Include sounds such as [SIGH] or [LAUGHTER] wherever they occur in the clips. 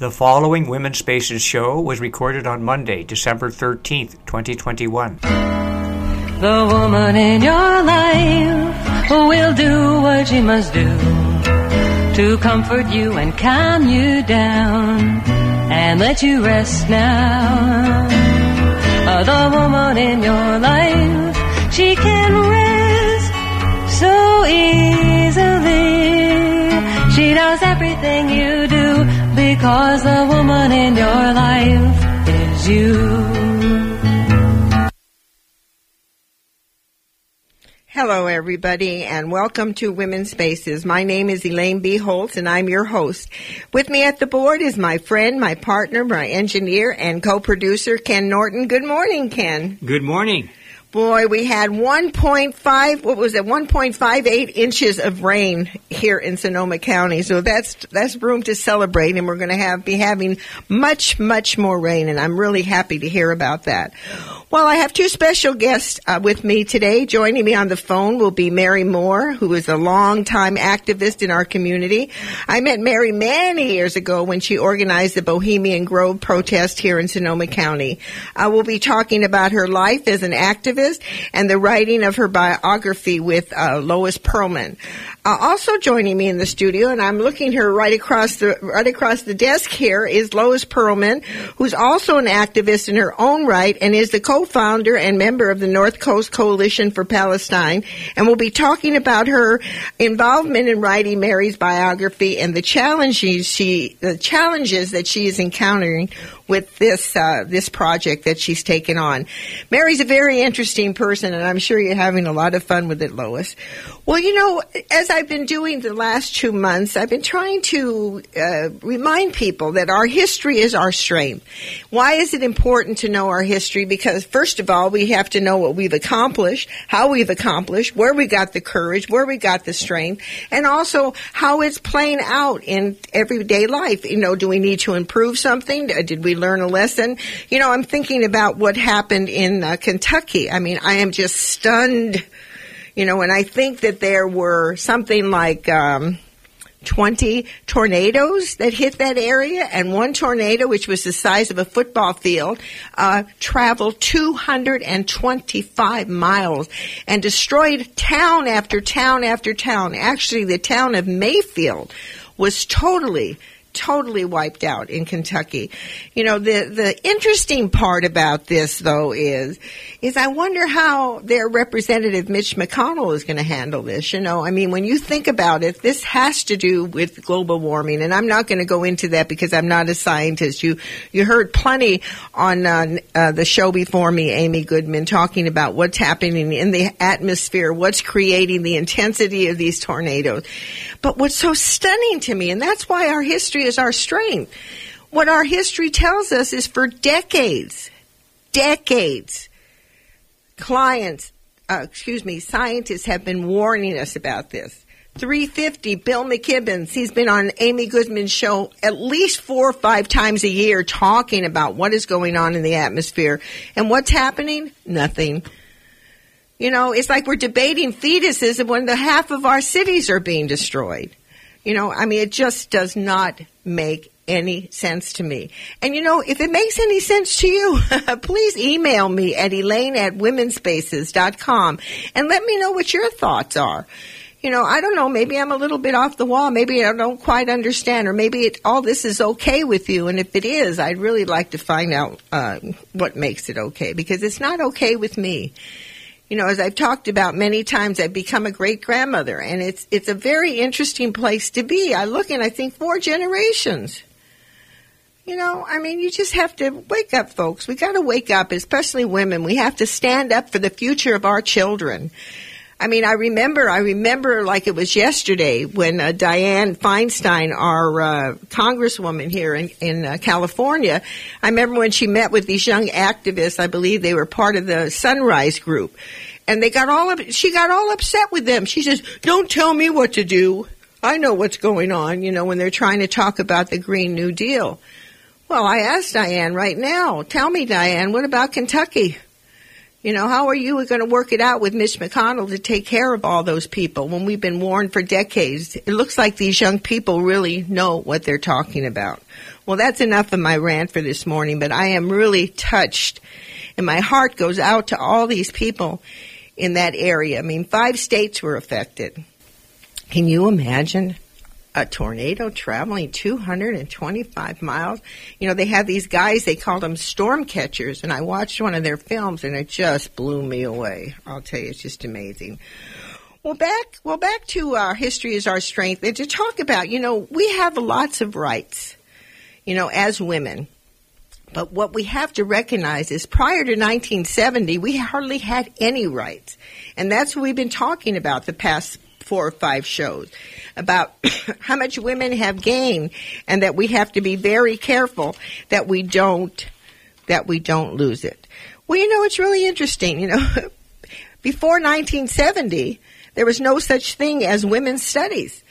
The following Women's Spaces show was recorded on Monday, December 13th, 2021. The woman in your life will do what she must do to comfort you and calm you down and let you rest now. The woman in your life, she can rest so easily. She knows everything you do because the woman in your life is you. Hello, everybody, and welcome to Women's Spaces. My name is Elaine B. Holtz, and I'm your host. With me at the board is my friend, my partner, my engineer, and co-producer, Ken Norton. Good morning, Ken. Good morning. Boy, we had 1.5, what was it, 1.58 inches of rain here in Sonoma County. So that's, that's room to celebrate and we're going to have, be having much, much more rain and I'm really happy to hear about that. Well, I have two special guests uh, with me today. Joining me on the phone will be Mary Moore, who is a longtime activist in our community. I met Mary many years ago when she organized the Bohemian Grove protest here in Sonoma County. I will be talking about her life as an activist and the writing of her biography with uh, Lois Perlman. Uh, also joining me in the studio, and I'm looking her right across the right across the desk here is Lois Perlman, who's also an activist in her own right and is the co-founder and member of the North Coast Coalition for Palestine. And we'll be talking about her involvement in writing Mary's biography and the challenges she the challenges that she is encountering with this uh, this project that she's taken on. Mary's a very interesting person, and I'm sure you're having a lot of fun with it, Lois. Well, you know, as I've been doing the last two months, I've been trying to uh, remind people that our history is our strength. Why is it important to know our history? Because first of all, we have to know what we've accomplished, how we've accomplished, where we got the courage, where we got the strength, and also how it's playing out in everyday life. You know, do we need to improve something? Did we learn a lesson? You know, I'm thinking about what happened in uh, Kentucky. I mean, I am just stunned you know, and I think that there were something like um, 20 tornadoes that hit that area, and one tornado, which was the size of a football field, uh, traveled 225 miles and destroyed town after town after town. Actually, the town of Mayfield was totally totally wiped out in Kentucky. You know, the the interesting part about this though is is I wonder how their representative Mitch McConnell is going to handle this. You know, I mean, when you think about it, this has to do with global warming, and I'm not going to go into that because I'm not a scientist. You you heard plenty on uh, uh, the show before me, Amy Goodman, talking about what's happening in the atmosphere, what's creating the intensity of these tornadoes. But what's so stunning to me, and that's why our history is our strength. What our history tells us is for decades, decades, clients, uh, excuse me, scientists have been warning us about this. 350, Bill McKibbens, he's been on Amy Goodman's show at least four or five times a year talking about what is going on in the atmosphere. And what's happening? Nothing. You know, it's like we're debating fetuses when the half of our cities are being destroyed. You know, I mean, it just does not make any sense to me. And you know, if it makes any sense to you, [LAUGHS] please email me at elaine at womenspaces.com and let me know what your thoughts are. You know, I don't know, maybe I'm a little bit off the wall. Maybe I don't quite understand or maybe it, all this is okay with you. And if it is, I'd really like to find out uh, what makes it okay because it's not okay with me you know, as I've talked about many times, I've become a great grandmother, and it's it's a very interesting place to be. I look and I think four generations. You know, I mean, you just have to wake up, folks. We got to wake up, especially women. We have to stand up for the future of our children. I mean, I remember, I remember like it was yesterday when uh, Dianne Feinstein, our uh, congresswoman here in, in uh, California, I remember when she met with these young activists. I believe they were part of the Sunrise Group, and they got all up. She got all upset with them. She says, "Don't tell me what to do. I know what's going on." You know, when they're trying to talk about the Green New Deal. Well, I asked Diane right now. Tell me, Diane, what about Kentucky? You know, how are you going to work it out with Mitch McConnell to take care of all those people when we've been warned for decades? It looks like these young people really know what they're talking about. Well, that's enough of my rant for this morning, but I am really touched, and my heart goes out to all these people in that area. I mean, five states were affected. Can you imagine a tornado traveling 225 miles? You know, they have these guys, they call them storm catchers, and I watched one of their films and it just blew me away. I'll tell you, it's just amazing. Well, back well back to our history is our strength, and to talk about, you know, we have lots of rights, you know, as women. But what we have to recognize is prior to 1970, we hardly had any rights. And that's what we've been talking about the past four or five shows about [COUGHS] how much women have gained and that we have to be very careful that we don't that we don't lose it. Well, you know, it's really interesting, you know, [LAUGHS] before 1970, there was no such thing as women's studies.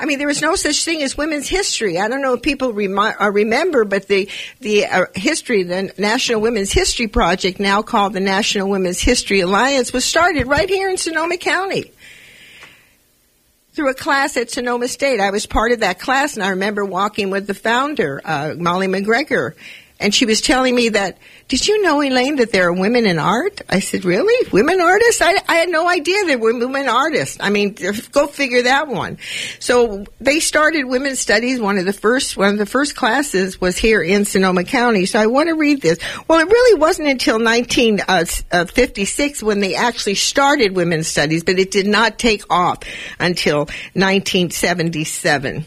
I mean, there was no such thing as women's history. I don't know if people uh, remember, but the the uh, history, the National Women's History Project, now called the National Women's History Alliance, was started right here in Sonoma County through a class at Sonoma State. I was part of that class, and I remember walking with the founder, uh, Molly MacGregor, and she was telling me that, did you know, Elaine, that there are women in art? I said, really? Women artists? I, I had no idea there were women artists. I mean, go figure that one. So they started women's studies. One of the first, one of the first classes was here in Sonoma County. So I want to read this. Well, it really wasn't until 1956 uh, uh, when they actually started women's studies, but it did not take off until 1977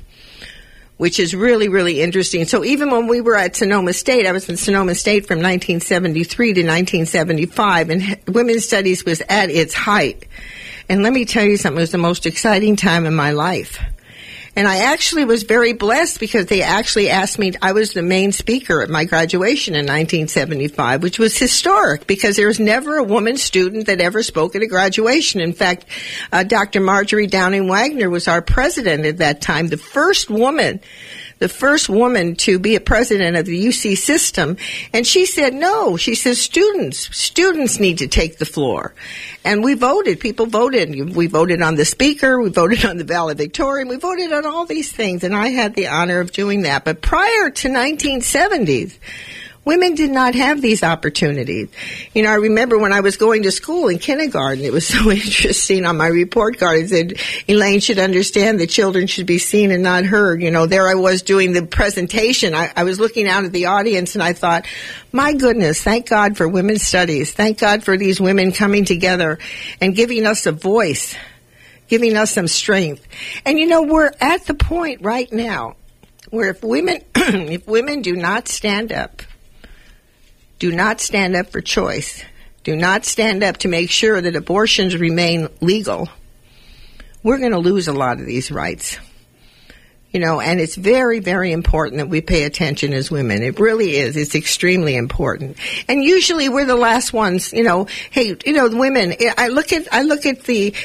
which is really, really interesting. So even when we were at Sonoma State, I was in Sonoma State from 1973 to 1975, and women's studies was at its height. And let me tell you something, it was the most exciting time in my life. And I actually was very blessed because they actually asked me, I was the main speaker at my graduation in 1975, which was historic because there was never a woman student that ever spoke at a graduation. In fact, uh, Dr. Marjorie Downing Wagner was our president at that time, the first woman the first woman to be a president of the UC system. And she said, no, she says students, students need to take the floor. And we voted, people voted. We voted on the speaker, we voted on the valedictorian, we voted on all these things. And I had the honor of doing that. But prior to 1970s, Women did not have these opportunities. You know, I remember when I was going to school in kindergarten, it was [LAUGHS] so interesting on my report card. It said, Elaine should understand that children should be seen and not heard. You know, there I was doing the presentation. I, I was looking out at the audience and I thought, my goodness, thank God for women's studies. Thank God for these women coming together and giving us a voice, giving us some strength. And you know, we're at the point right now where if women, [CLEARS THROAT] if women do not stand up, do not stand up for choice. Do not stand up to make sure that abortions remain legal. We're going to lose a lot of these rights. You know, and it's very, very important that we pay attention as women. It really is. It's extremely important. And usually we're the last ones, you know, hey, you know, women, I look at, I look at the,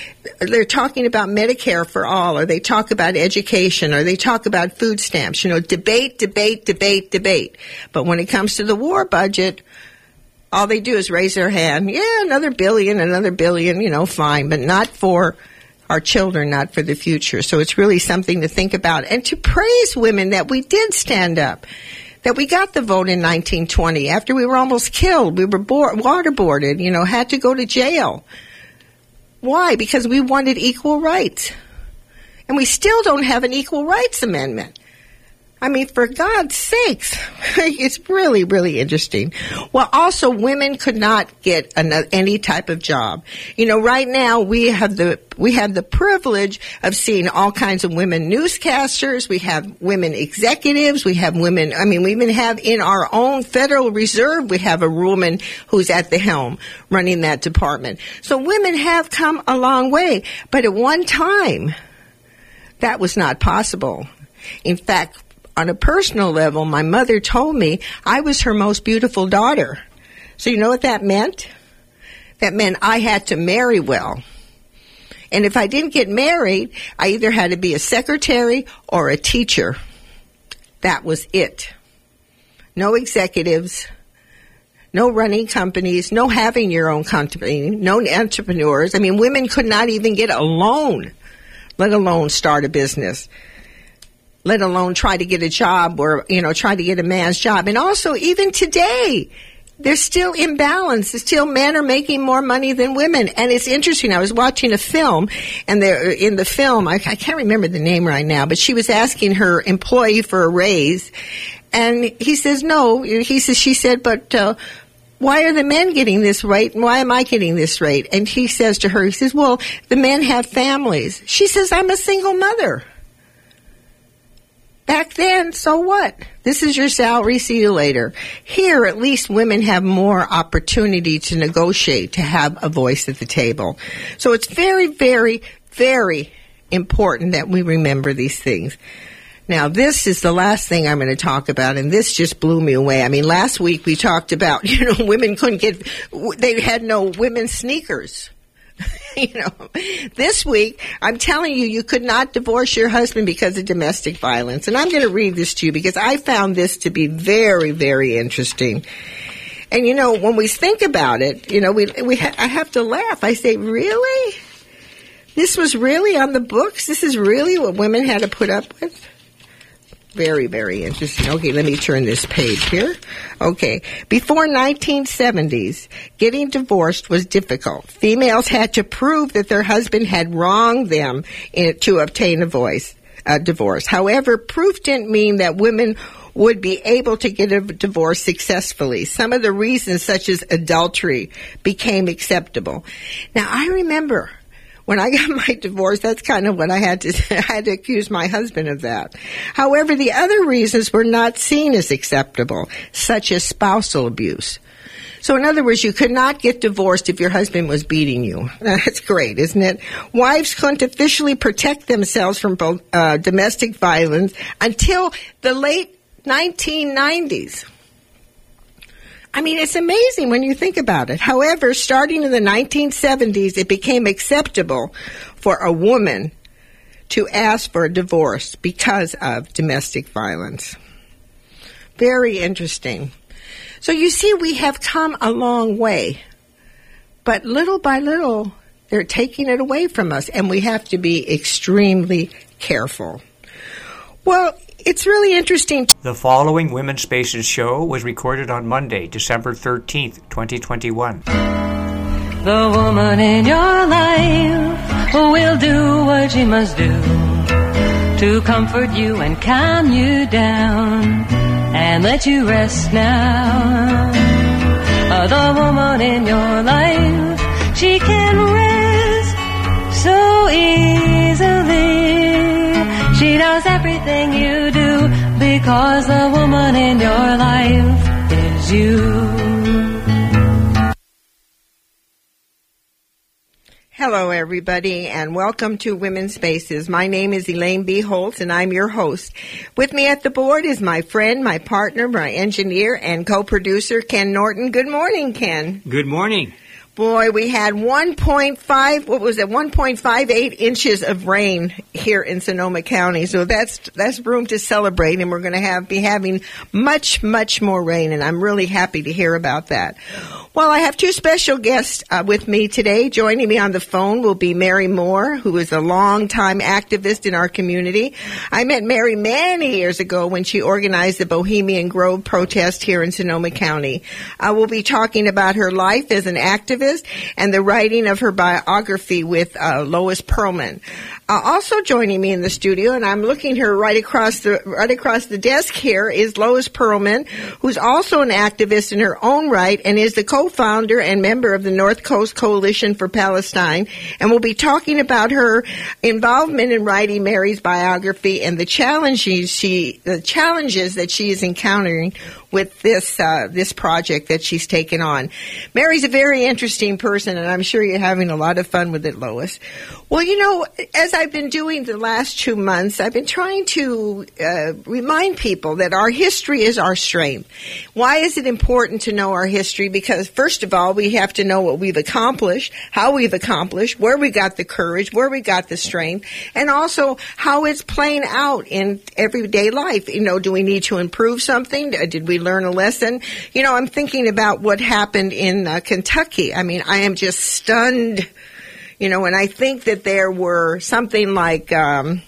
they're talking about Medicare for all, or they talk about education, or they talk about food stamps, you know, debate, debate, debate, debate. But when it comes to the war budget, all they do is raise their hand. Yeah, another billion, another billion, you know, fine, but not for our children, not for the future. So it's really something to think about and to praise women that we did stand up. That we got the vote in 1920 after we were almost killed. We were board, waterboarded, you know, had to go to jail. Why? Because we wanted equal rights. And we still don't have an equal rights amendment. I mean, for God's sakes, [LAUGHS] it's really, really interesting. Well, also, women could not get any type of job. You know, right now we have the we have the privilege of seeing all kinds of women newscasters. We have women executives. We have women. I mean, we even have in our own Federal Reserve. We have a woman who's at the helm running that department. So women have come a long way, but at one time, that was not possible. In fact, on a personal level, my mother told me I was her most beautiful daughter. So you know what that meant? That meant I had to marry well. And if I didn't get married, I either had to be a secretary or a teacher. That was it. No executives, no running companies, no having your own company, no entrepreneurs. I mean, women could not even get a loan, let alone start a business. Let alone try to get a job or, you know, try to get a man's job. And also, even today, there's still imbalance. There's still men are making more money than women. And it's interesting. I was watching a film and there, in the film, I, I can't remember the name right now, but she was asking her employee for a raise. And he says, no. He says, she said, but, uh, why are the men getting this rate and why am I getting this rate? And he says to her, he says, well, the men have families. She says, I'm a single mother. Back then, so what? This is your salary, see you later. Here, at least women have more opportunity to negotiate, to have a voice at the table. So it's very, very, very important that we remember these things. Now, this is the last thing I'm going to talk about, and this just blew me away. I mean, last week we talked about, [LAUGHS] you know, women couldn't get, they had no women's sneakers. [LAUGHS] you know, this week, I'm telling you, you could not divorce your husband because of domestic violence. And I'm going to read this to you because I found this to be very, very interesting. And you know, when we think about it, you know, we, we ha- I have to laugh. I say, really? This was really on the books? This is really what women had to put up with? Very, very interesting. Okay, let me turn this page here. Okay. Before 1970s, getting divorced was difficult. Females had to prove that their husband had wronged them in, to obtain a voice, a divorce. However, proof didn't mean that women would be able to get a divorce successfully. Some of the reasons, such as adultery, became acceptable. Now, I remember when I got [LAUGHS] my divorce, that's kind of what I had to [LAUGHS] I had to accuse my husband of that. However, the other reasons were not seen as acceptable, such as spousal abuse. So in other words, you could not get divorced if your husband was beating you. [LAUGHS] That's great, isn't it? Wives couldn't officially protect themselves from uh, domestic violence until the late 1990s. I mean, it's amazing when you think about it. However, starting in the 1970s, it became acceptable for a woman to ask for a divorce because of domestic violence. Very interesting. So you see, we have come a long way, but little by little, they're taking it away from us, and we have to be extremely careful. Well, it's really interesting. The following Women's Spaces show was recorded on Monday, December 13th, 2021. The woman in your life will do what she must do to comfort you and calm you down and let you rest now. Uh, the woman in your life, she can rest so easily. She knows everything you do because the woman in your life is you. Hello, everybody, and welcome to Women's Spaces. My name is Elaine B. Holtz, and I'm your host. With me at the board is my friend, my partner, my engineer, and co-producer, Ken Norton. Good morning, Ken. Good morning. Boy, we had 1.5, what was it, 1.58 inches of rain here in Sonoma County. So that's, that's room to celebrate and we're going to have, be having much, much more rain and I'm really happy to hear about that. Well, I have two special guests uh, with me today. Joining me on the phone will be Mary Moore, who is a longtime activist in our community. I met Mary many years ago when she organized the Bohemian Grove protest here in Sonoma County. I will be talking about her life as an activist and the writing of her biography with uh, Lois Perlman. Uh, also joining me in the studio, and I'm looking her right across the right across the desk here, is Lois Perlman, who's also an activist in her own right and is the co-founder and member of the North Coast Coalition for Palestine. And we'll be talking about her involvement in writing Mary's biography and the challenges she the challenges that she is encountering with this uh, this project that she's taken on. Mary's a very interesting person, and I'm sure you're having a lot of fun with it, Lois. Well, you know, as I've been doing the last two months, I've been trying to uh, remind people that our history is our strength. Why is it important to know our history? Because first of all, we have to know what we've accomplished, how we've accomplished, where we got the courage, where we got the strength, and also how it's playing out in everyday life. You know, do we need to improve something? Did we learn a lesson? You know, I'm thinking about what happened in uh, Kentucky. I mean, I am just stunned. You know, and I think that there were something like um,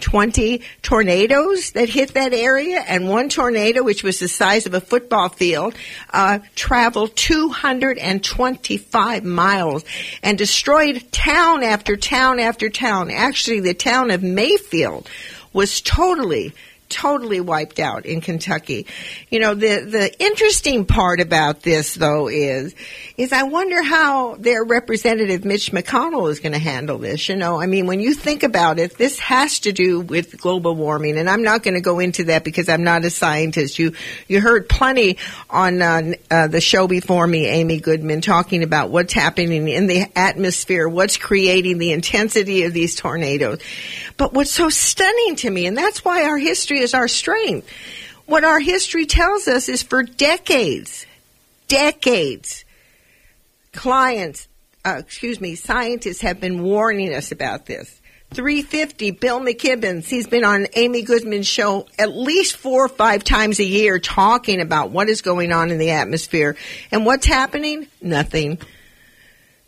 20 tornadoes that hit that area, and one tornado, which was the size of a football field, uh, traveled 225 miles and destroyed town after town after town. Actually, the town of Mayfield was totally totally wiped out in Kentucky. You know, the the interesting part about this though is is I wonder how their representative Mitch McConnell is going to handle this. You know, I mean, when you think about it, this has to do with global warming, and I'm not going to go into that because I'm not a scientist. You you heard plenty on uh, uh, the show before me, Amy Goodman, talking about what's happening in the atmosphere, what's creating the intensity of these tornadoes. But what's so stunning to me, and that's why our history is our strength. What our history tells us is for decades, decades, clients, uh, excuse me, scientists have been warning us about this. 350, Bill McKibbens, he's been on Amy Goodman's show at least four or five times a year talking about what is going on in the atmosphere. And what's happening? Nothing.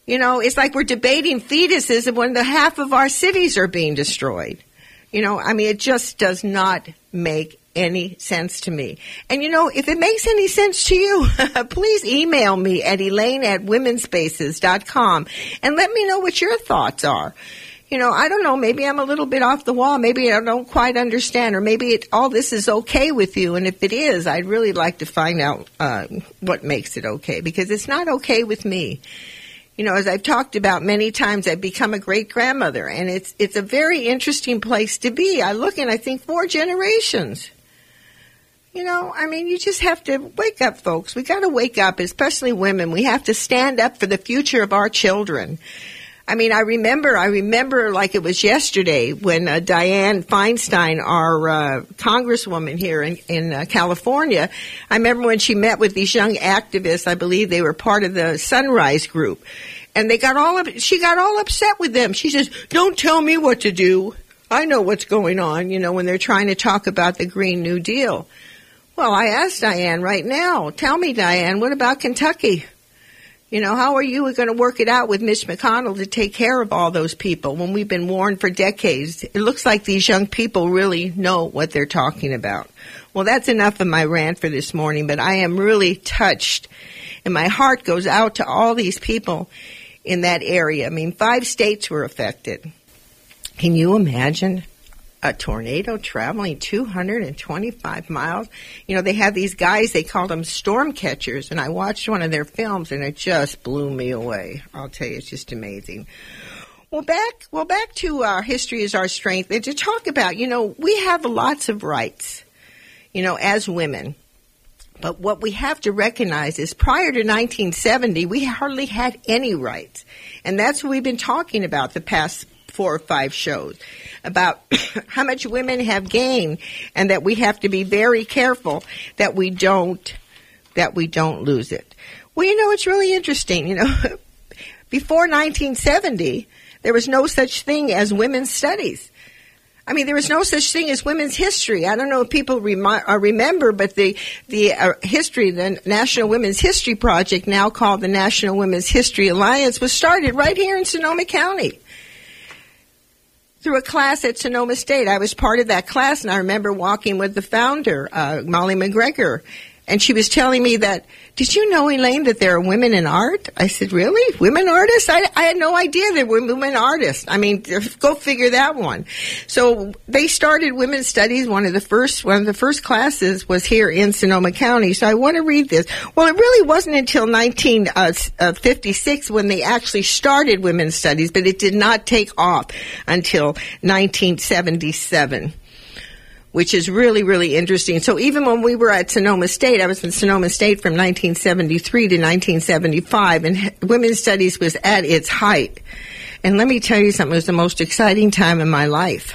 You know, it's like we're debating fetuses when the half of our cities are being destroyed. You know, I mean, it just does not make any sense to me. And you know, if it makes any sense to you, [LAUGHS] please email me at elaine at womenspaces.com and let me know what your thoughts are. You know, I don't know, maybe I'm a little bit off the wall, maybe I don't quite understand, or maybe it, all this is okay with you, and if it is, I'd really like to find out uh, what makes it okay, because it's not okay with me you know, as I've talked about many times, I've become a great grandmother, and it's it's a very interesting place to be. I look and I think four generations. You know, I mean, you just have to wake up, folks. We got to wake up, especially women. We have to stand up for the future of our children. I mean, I remember, I remember like it was yesterday when uh, Dianne Feinstein, our uh, congresswoman here in, in uh, California, I remember when she met with these young activists. I believe they were part of the Sunrise Group, and they got all up. She got all upset with them. She says, "Don't tell me what to do. I know what's going on." You know, when they're trying to talk about the Green New Deal. Well, I asked Diane right now. Tell me, Diane, what about Kentucky? You know, how are you going to work it out with Mitch McConnell to take care of all those people when we've been warned for decades? It looks like these young people really know what they're talking about. Well, that's enough of my rant for this morning, but I am really touched and my heart goes out to all these people in that area. I mean, five states were affected. Can you imagine? A tornado traveling 225 miles. You know, they have these guys, they called them storm catchers, and I watched one of their films and it just blew me away. I'll tell you, it's just amazing. Well, back, well, back to our history is our strength and to talk about, you know, we have lots of rights, you know, as women. But what we have to recognize is prior to 1970, we hardly had any rights. And that's what we've been talking about the past four or five shows about [COUGHS] how much women have gained and that we have to be very careful that we don't that we don't lose it. Well, you know, it's really interesting. You know, [LAUGHS] before 1970, there was no such thing as women's studies. I mean, there was no such thing as women's history. I don't know if people remi- uh, remember, but the the uh, history, the National Women's History Project, now called the National Women's History Alliance, was started right here in Sonoma County through a class at Sonoma State. I was part of that class, and I remember walking with the founder, uh, Molly MacGregor, and she was telling me that, did you know, Elaine, that there are women in art? I said, really? Women artists? I, I had no idea there were women artists. I mean, go figure that one. So they started women's studies. One of the first, one of the first classes was here in Sonoma County. So I want to read this. Well, it really wasn't until 1956 uh, uh, when they actually started women's studies, but it did not take off until 1977 which is really, really interesting. So even when we were at Sonoma State, I was in Sonoma State from 1973 to 1975, and women's studies was at its height. And let me tell you something, it was the most exciting time in my life.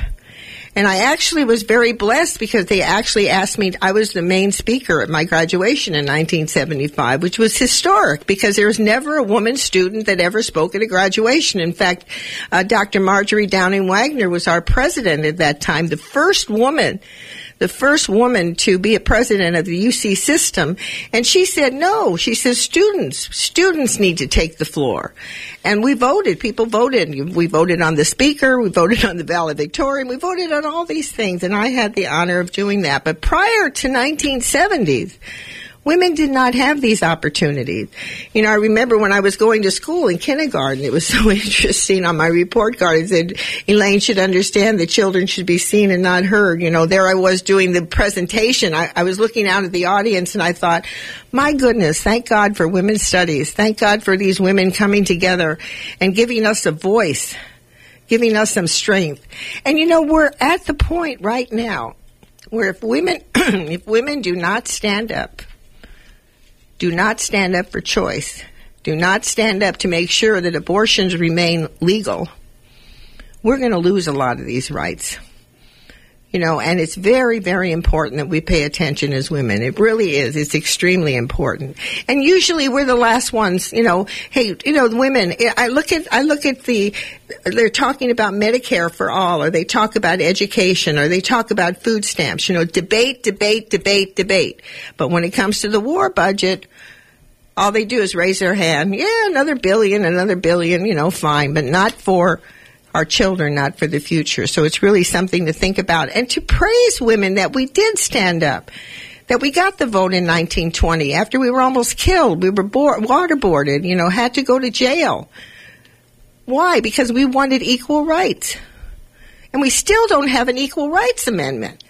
And I actually was very blessed because they actually asked me, I was the main speaker at my graduation in 1975, which was historic because there was never a woman student that ever spoke at a graduation. In fact, uh, Dr. Marjorie Downing Wagner was our president at that time, the first woman the first woman to be a president of the UC system. And she said, no, she says students, students need to take the floor. And we voted, people voted. We voted on the speaker, we voted on the valedictorian, we voted on all these things. And I had the honor of doing that. But prior to 1970s, Women did not have these opportunities. You know, I remember when I was going to school in kindergarten, it was [LAUGHS] so interesting on my report card. It said, Elaine should understand that children should be seen and not heard. You know, there I was doing the presentation. I, I was looking out at the audience and I thought, my goodness, thank God for women's studies. Thank God for these women coming together and giving us a voice giving us some strength. And you know, we're at the point right now where if women [CLEARS THROAT] if women do not stand up do not stand up for choice, do not stand up to make sure that abortions remain legal, we're going to lose a lot of these rights. You know, and it's very, very important that we pay attention as women. It really is. It's extremely important. And usually we're the last ones, you know, hey, you know, women, I look at, I look at the, they're talking about Medicare for all, or they talk about education, or they talk about food stamps, you know, debate, debate, debate, debate. But when it comes to the war budget, all they do is raise their hand. Yeah, another billion, another billion, you know, fine, but not for our children, not for the future. So it's really something to think about and to praise women that we did stand up. That we got the vote in 1920 after we were almost killed. We were board, waterboarded, you know, had to go to jail. Why? Because we wanted equal rights. And we still don't have an equal rights amendment.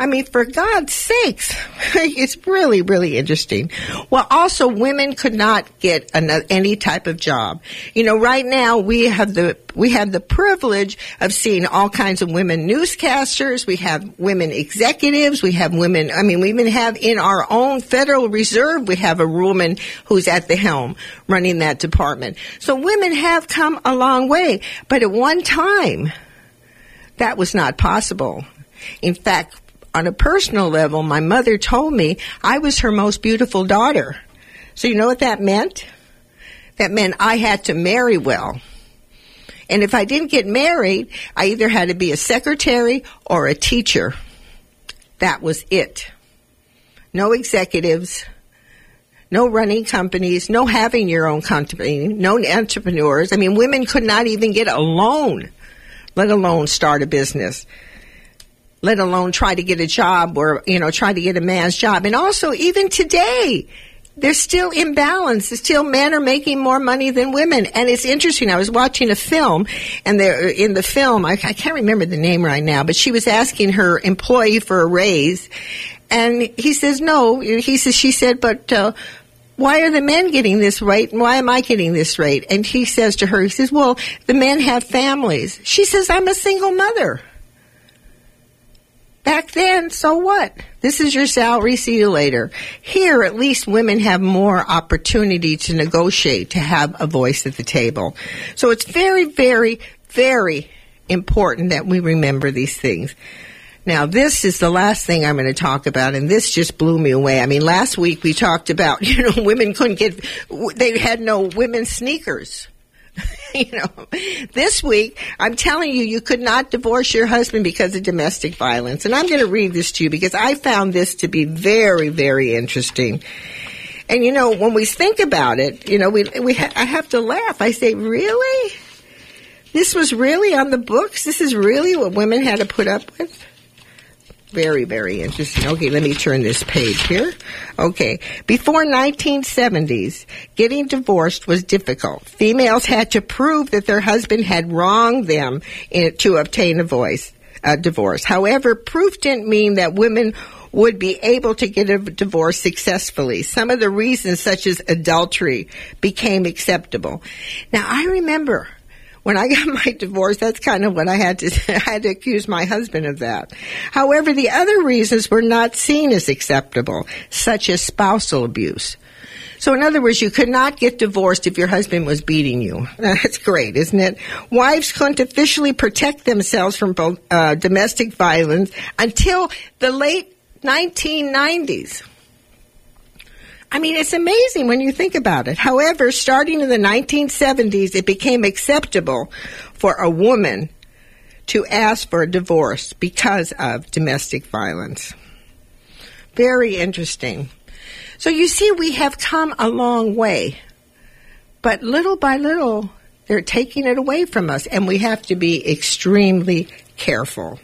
I mean, for God's sakes, [LAUGHS] it's really, really interesting. Well, also, women could not get any type of job. You know, right now we have the we have the privilege of seeing all kinds of women newscasters. We have women executives. We have women. I mean, we even have in our own Federal Reserve. We have a woman who's at the helm running that department. So women have come a long way, but at one time, that was not possible. In fact, on a personal level, my mother told me I was her most beautiful daughter. So you know what that meant? That meant I had to marry well. And if I didn't get married, I either had to be a secretary or a teacher. That was it. No executives, no running companies, no having your own company, no entrepreneurs. I mean, women could not even get a loan, let alone start a business let alone try to get a job or, you know, try to get a man's job. And also, even today, there's still imbalance. Still, men are making more money than women. And it's interesting. I was watching a film, and there, in the film, I, I can't remember the name right now, but she was asking her employee for a raise. And he says, no. He says, she said, but, uh, why are the men getting this rate and why am I getting this rate? And he says to her, he says, well, the men have families. She says, I'm a single mother. Back then, so what? This is your salary, see you later. Here, at least women have more opportunity to negotiate, to have a voice at the table. So it's very, very, very important that we remember these things. Now, this is the last thing I'm going to talk about, and this just blew me away. I mean, last week we talked about, [LAUGHS] you know, women couldn't get, they had no women's sneakers. [LAUGHS] you know, this week, I'm telling you, you could not divorce your husband because of domestic violence. And I'm going to read this to you because I found this to be very, very interesting. And you know, when we think about it, you know, we, we ha- I have to laugh. I say, really? This was really on the books? This is really what women had to put up with? Very, very interesting. Okay, let me turn this page here. Okay. Before 1970s, getting divorced was difficult. Females had to prove that their husband had wronged them in, to obtain a voice, a divorce. However, proof didn't mean that women would be able to get a divorce successfully. Some of the reasons, such as adultery, became acceptable. Now, I remember when I got [LAUGHS] my divorce, that's kind of what I had to, [LAUGHS] I had to accuse my husband of that. However, the other reasons were not seen as acceptable, such as spousal abuse. So in other words, you could not get divorced if your husband was beating you. [LAUGHS] That's great, isn't it? Wives couldn't officially protect themselves from uh, domestic violence until the late 1990s. I mean, it's amazing when you think about it. However, starting in the 1970s, it became acceptable for a woman to ask for a divorce because of domestic violence. Very interesting. So you see, we have come a long way, but little by little, they're taking it away from us, and we have to be extremely careful.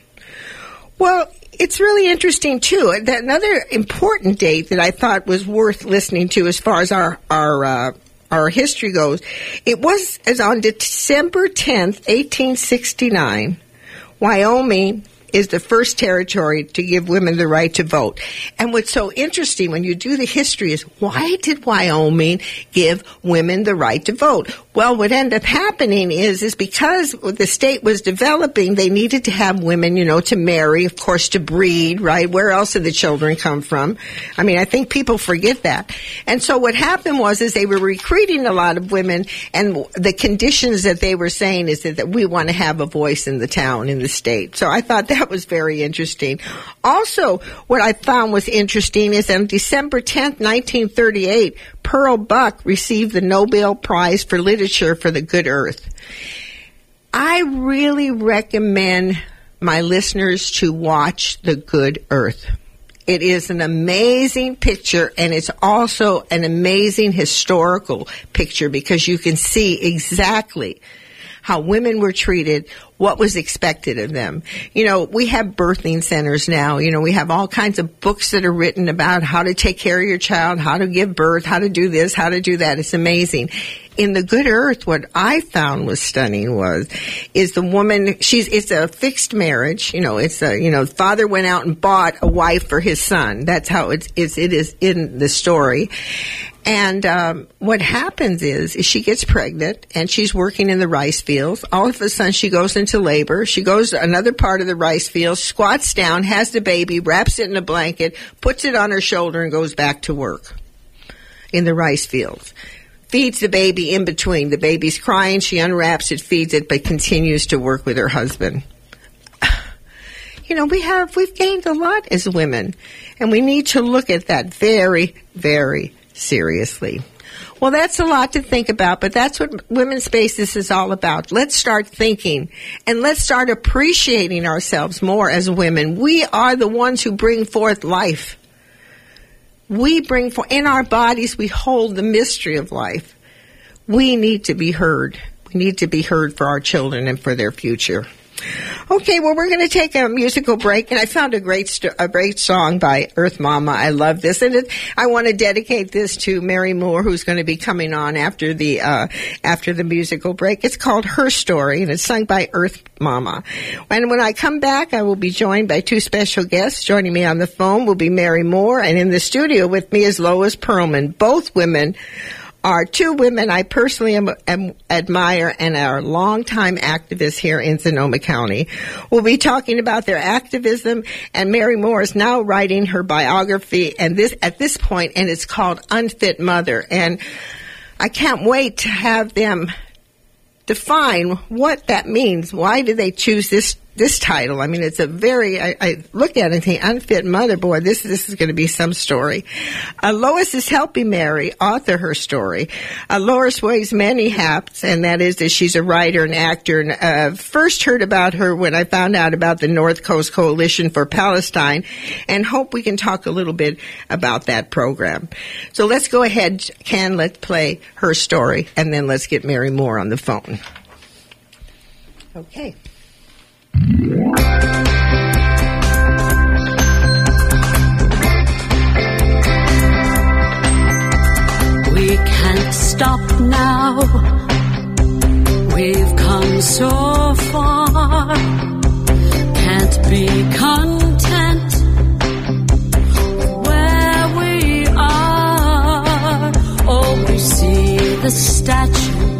Well, it's really interesting too. Another important date that I thought was worth listening to, as far as our our uh, our history goes, it was as on December tenth, eighteen sixty nine. Wyoming is the first territory to give women the right to vote. And what's so interesting when you do the history is why did Wyoming give women the right to vote? Well, what ended up happening is, is because the state was developing, they needed to have women, you know, to marry, of course, to breed, right? Where else did the children come from? I mean, I think people forget that. And so what happened was, is they were recruiting a lot of women and the conditions that they were saying is that, that we want to have a voice in the town, in the state. So I thought that was very interesting. Also, what I found was interesting is on December 10th, 1938, Pearl Buck received the Nobel Prize for Literature for The Good Earth. I really recommend my listeners to watch The Good Earth. It is an amazing picture and it's also an amazing historical picture because you can see exactly how women were treated, what was expected of them. You know, we have birthing centers now. You know, we have all kinds of books that are written about how to take care of your child, how to give birth, how to do this, how to do that. It's amazing. In the good earth, what I found was stunning was, is the woman, she's, it's a fixed marriage. You know, it's a, you know, father went out and bought a wife for his son. That's how it's, it's it is in the story. And um, what happens is, is she gets pregnant and she's working in the rice fields. All of a sudden, she goes into labor. She goes to another part of the rice field, squats down, has the baby, wraps it in a blanket, puts it on her shoulder, and goes back to work in the rice fields. Feeds the baby in between. The baby's crying. She unwraps it, feeds it, but continues to work with her husband. [SIGHS] You know, we have we've gained a lot as women, and we need to look at that very, very seriously. Well, that's a lot to think about, but that's what Women's Spaces is all about. Let's start thinking and let's start appreciating ourselves more as women. We are the ones who bring forth life. We bring for in our bodies, we hold the mystery of life. We need to be heard. We need to be heard for our children and for their future. Okay, well, we're going to take a musical break, and I found a great st- a great song by Earth Mama. I love this, and it, I want to dedicate this to Mary Moore, who's going to be coming on after the uh, after the musical break. It's called Her Story, and it's sung by Earth Mama. And when I come back, I will be joined by two special guests. Joining me on the phone will be Mary Moore, and in the studio with me is Lois Perlman. Both women are two women I personally am, am, admire and are longtime activists here in Sonoma County. We'll be talking about their activism, and Mary Moore is now writing her biography, and this at this point, and it's called Unfit Mother, and I can't wait to have them define what that means. Why did they choose this this title. I mean, it's a very, I, I look at it and think, unfit motherboard, this, this is going to be some story. Uh, Lois is helping Mary author her story. Uh, Lois weighs many hats, and that is that she's a writer and actor. And uh, first heard about her when I found out about the North Coast Coalition for Palestine, and hope we can talk a little bit about that program. So let's go ahead, Ken, let's play her story, and then let's get Mary Moore on the phone. Okay. We can't stop now. We've come so far. Can't be content where we are. Oh, we see the statues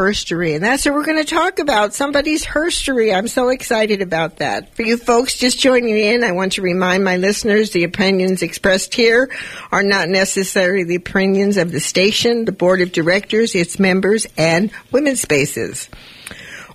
herstory. And that's what we're going to talk about. Somebody's herstory. I'm so excited about that. For you folks just joining in, I want to remind my listeners the opinions expressed here are not necessarily the opinions of the station, the board of directors, its members, and Women's Spaces.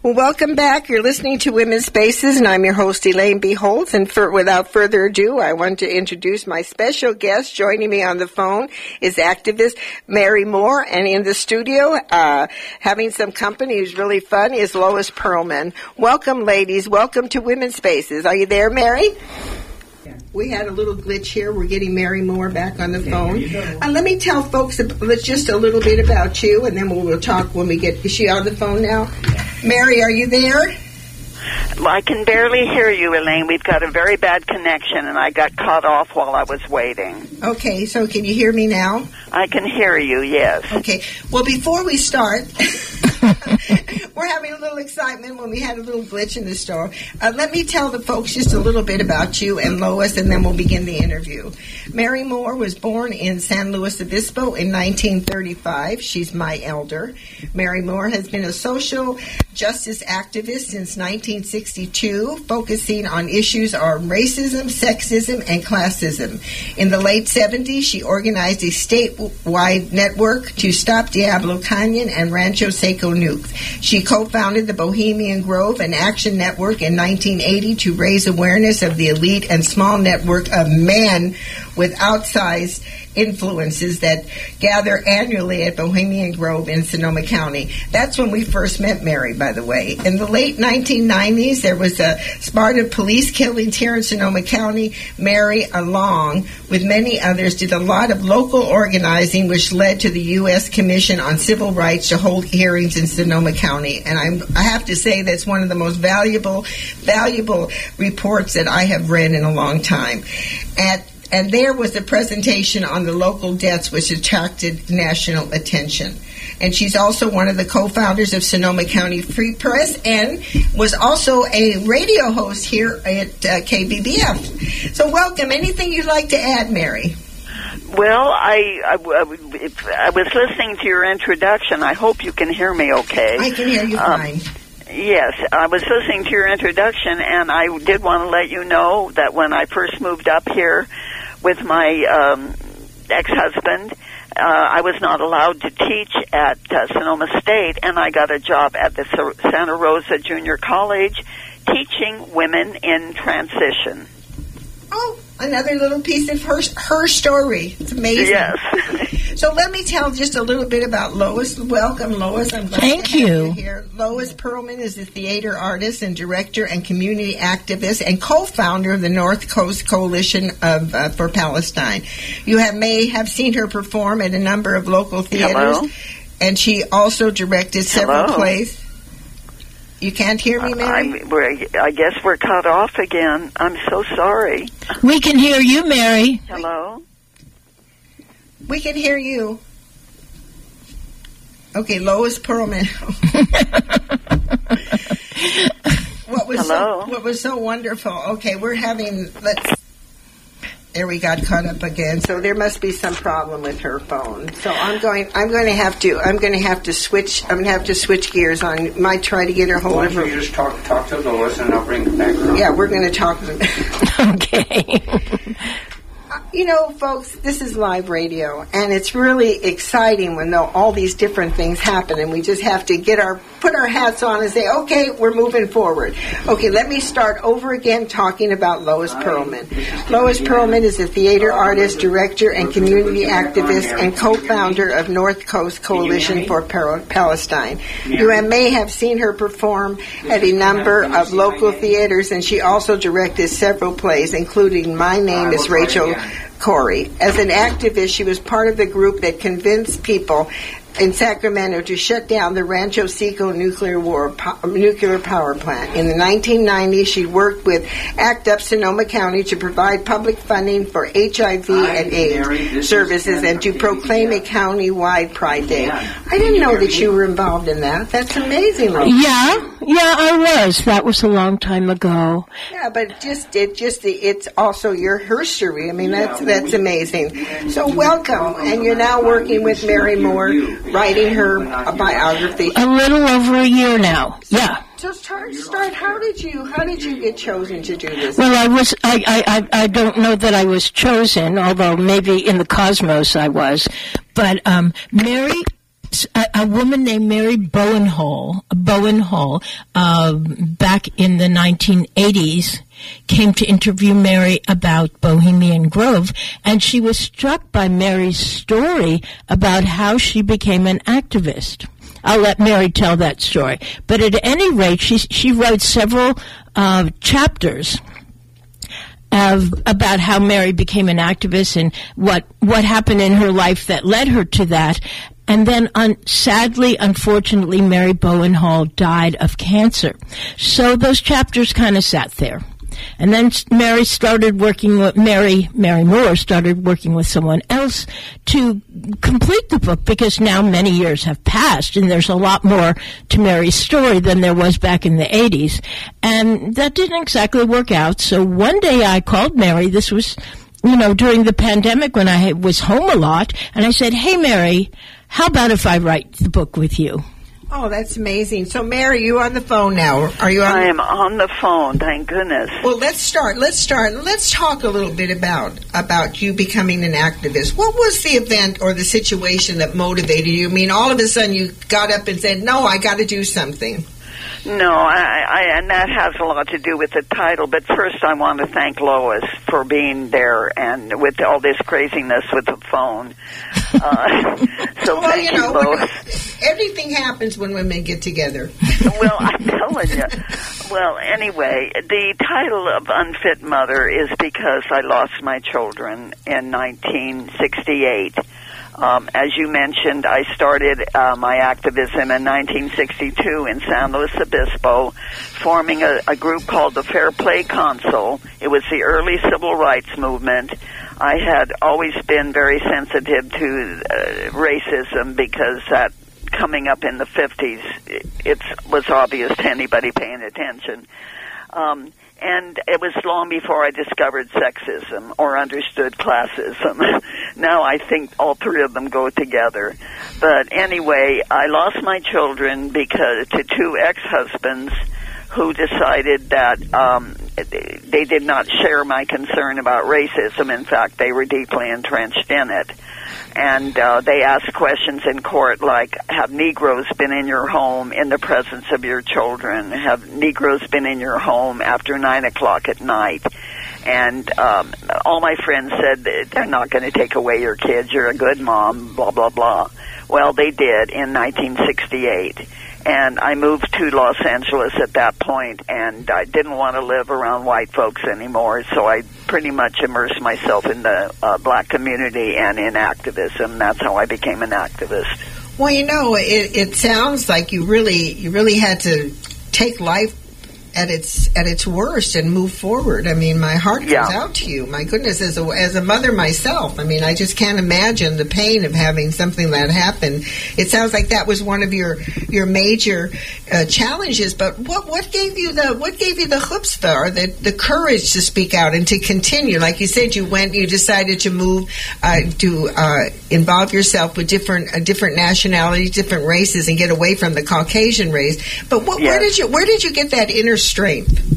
Well, welcome back. You're listening to Women's Spaces, and I'm your host, Elaine B. And for, without further ado, I want to introduce my special guest. Joining me on the phone is activist Mary Moore, and in the studio, uh, having some company who's really fun, is Lois Perlman. Welcome, ladies. Welcome to Women's Spaces. Are you there, Mary? We had a little glitch here. We're getting Mary Moore back on the phone. Uh, let me tell folks just a little bit about you, and then we'll, we'll talk when we get. Is she on the phone now? Mary, are you there? Well, I can barely hear you, Elaine. We've got a very bad connection, and I got cut off while I was waiting. Okay, so can you hear me now? I can hear you, yes. Okay. Well, before we start, [LAUGHS] [LAUGHS] we're having a little excitement when we had a little glitch in the store. Uh, let me tell the folks just a little bit about you and Lois, and then we'll begin the interview. Mary Moore was born in San Luis Obispo in 1935. She's my elder. Mary Moore has been a social justice activist since 1962, focusing on issues on racism, sexism, and classism. In the late 70s, she organized a statewide network to stop Diablo Canyon and Rancho Seco She co-founded the Bohemian Grove and Action Network in 1980 to raise awareness of the elite and small network of men with outsized influences that gather annually at Bohemian Grove in Sonoma County. That's when we first met Mary, by the way. In the late 1990s, there was a Sparta police killings here in Sonoma County. Mary, along with many others, did a lot of local organizing, which led to the U.S. Commission on Civil Rights to hold hearings in Sonoma County. And I'm, I have to say that's one of the most valuable, valuable reports that I have read in a long time. At and there was a presentation on the local deaths which attracted national attention. And she's also one of the co-founders of Sonoma County Free Press and was also a radio host here at uh, KBBF. So welcome. Anything you'd like to add, Mary? Well, I, I, I was listening to your introduction. I hope you can hear me okay. I can hear you Um, fine. Yes, I was listening to your introduction, and I did want to let you know that when I first moved up here with my um, ex-husband, uh, I was not allowed to teach at uh, Sonoma State, and I got a job at the Sa- Santa Rosa Junior College teaching women in transition. Oh, another little piece of her her story. It's amazing. Yes. [LAUGHS] So let me tell just a little bit about Lois. Welcome, Lois. I'm glad Thank to have you. here. Lois Perlman is a theater artist and director and community activist and co-founder of the North Coast Coalition of uh, for Palestine. You have may have seen her perform at a number of local theaters, Hello? and she also directed several Hello? plays. You can't hear me, Mary. I'm, I guess we're cut off again. I'm so sorry. We can hear you, Mary. Hello? We can hear you. Okay, Lois Perlman. [LAUGHS] what was Hello? so what was so wonderful? Okay, we're having let's. There we got caught up again. So there must be some problem with her phone. So I'm going. I'm going to have to. I'm going to have to switch. I'm going to have to switch gears on. Might try to get her hold Why of don't you her. just talk, talk to Lois and I'll bring it back around? Yeah, we're going to talk. [LAUGHS] Okay. [LAUGHS] [LAUGHS] You know, folks, this is live radio, and it's really exciting when all these different things happen, and we just have to get our put our hats on and say, okay, we're moving forward. Okay, let me start over again talking about Lois Perlman. Lois Perlman is a theater artist, director, and community activist, and co-founder of North Coast Coalition for Palestine. You may have seen her perform at a number of local theaters, and she also directed several plays, including My Name is Rachel Corrie. As an activist, she was part of the group that convinced people in Sacramento to shut down the Rancho Seco nuclear war po- nuclear power plant. In the 1990s, she worked with ACT UP Sonoma County to provide public funding for HIV and AIDS services and to proclaim a county-wide Pride Day. I didn't know that you were involved in that. That's amazing. Yeah, Yeah, I was. That was a long time ago. Yeah, but just it just the, it's also your history. I mean, that's that's amazing. So welcome, and you're now working with Mary Moore, writing her a biography. A little over a year now. Yeah. So start, start. How did you how did you get chosen to do this? Well, I was. I, I, I, don't know that I was chosen, although maybe in the cosmos I was. But um, Mary, a, a woman named Mary Bowen Hall, Bowen Hall, uh, back in the 1980s, came to interview Mary about Bohemian Grove, and she was struck by Mary's story about how she became an activist. I'll let Mary tell that story. But at any rate, she she wrote several uh, chapters of, about how Mary became an activist and what what happened in her life that led her to that. And then, un- sadly, unfortunately, Mary Bowen Hall died of cancer. So those chapters kind of sat there. And then Mary started working with Mary, Mary Moore started working with someone else to complete the book because now many years have passed and there's a lot more to Mary's story than there was back in the 80s. And that didn't exactly work out. So one day I called Mary. This was, you know, during the pandemic when I was home a lot. And I said, Hey, Mary, how about if I write the book with you? Oh, that's amazing. So, Mary, you on the phone now? Are you on? I am on the phone. Thank goodness. Well, let's start. Let's start. Let's talk a little bit about about you becoming an activist. What was the event or the situation that motivated you? I mean, all of a sudden you got up and said, "No, I got to do something." No, I, I, and that has a lot to do with the title. But first, I want to thank Lois for being there and with all this craziness with the phone. Uh, [LAUGHS] so well, thank you know, Lois. everything happens when women get together. [LAUGHS] well, I'm [LAUGHS] telling you. Well, anyway, the title of Unfit Mother is because I lost my children in 1968. Um, as you mentioned, I started uh, my activism in 1962 in San Luis Obispo, forming a, a group called the Fair Play Council. It was the early civil rights movement. I had always been very sensitive to uh, racism because that coming up in the 50s, it, it was obvious to anybody paying attention. Um, and it was long before I discovered sexism or understood classism. [LAUGHS] now I think all three of them go together. But anyway, I lost my children because to two ex-husbands who decided that um, they did not share my concern about racism. In fact, they were deeply entrenched in it. And uh, they asked questions in court like, have Negroes been in your home in the presence of your children? Have Negroes been in your home after 9 o'clock at night? And um, all my friends said, they're not going to take away your kids. You're a good mom, blah, blah, blah. Well, they did in 1968 and I moved to Los Angeles at that point, and I didn't want to live around white folks anymore, so I pretty much immersed myself in the uh, black community and in activism. That's how I became an activist. Well, you know, it, it sounds like you really you really had to take life at its at its worst and move forward. I mean, my heart goes Yeah. out to you. My goodness, as a as a mother myself, I mean, I just can't imagine the pain of having something that happen. It sounds like that was one of your your major uh, challenges. But what what gave you the what gave you the chutzpah or the the courage to speak out and to continue? Like you said, you went, you decided to move uh, to uh, involve yourself with different uh, different nationalities, different races, and get away from the Caucasian race. But what, where did you where did you get that inner strength?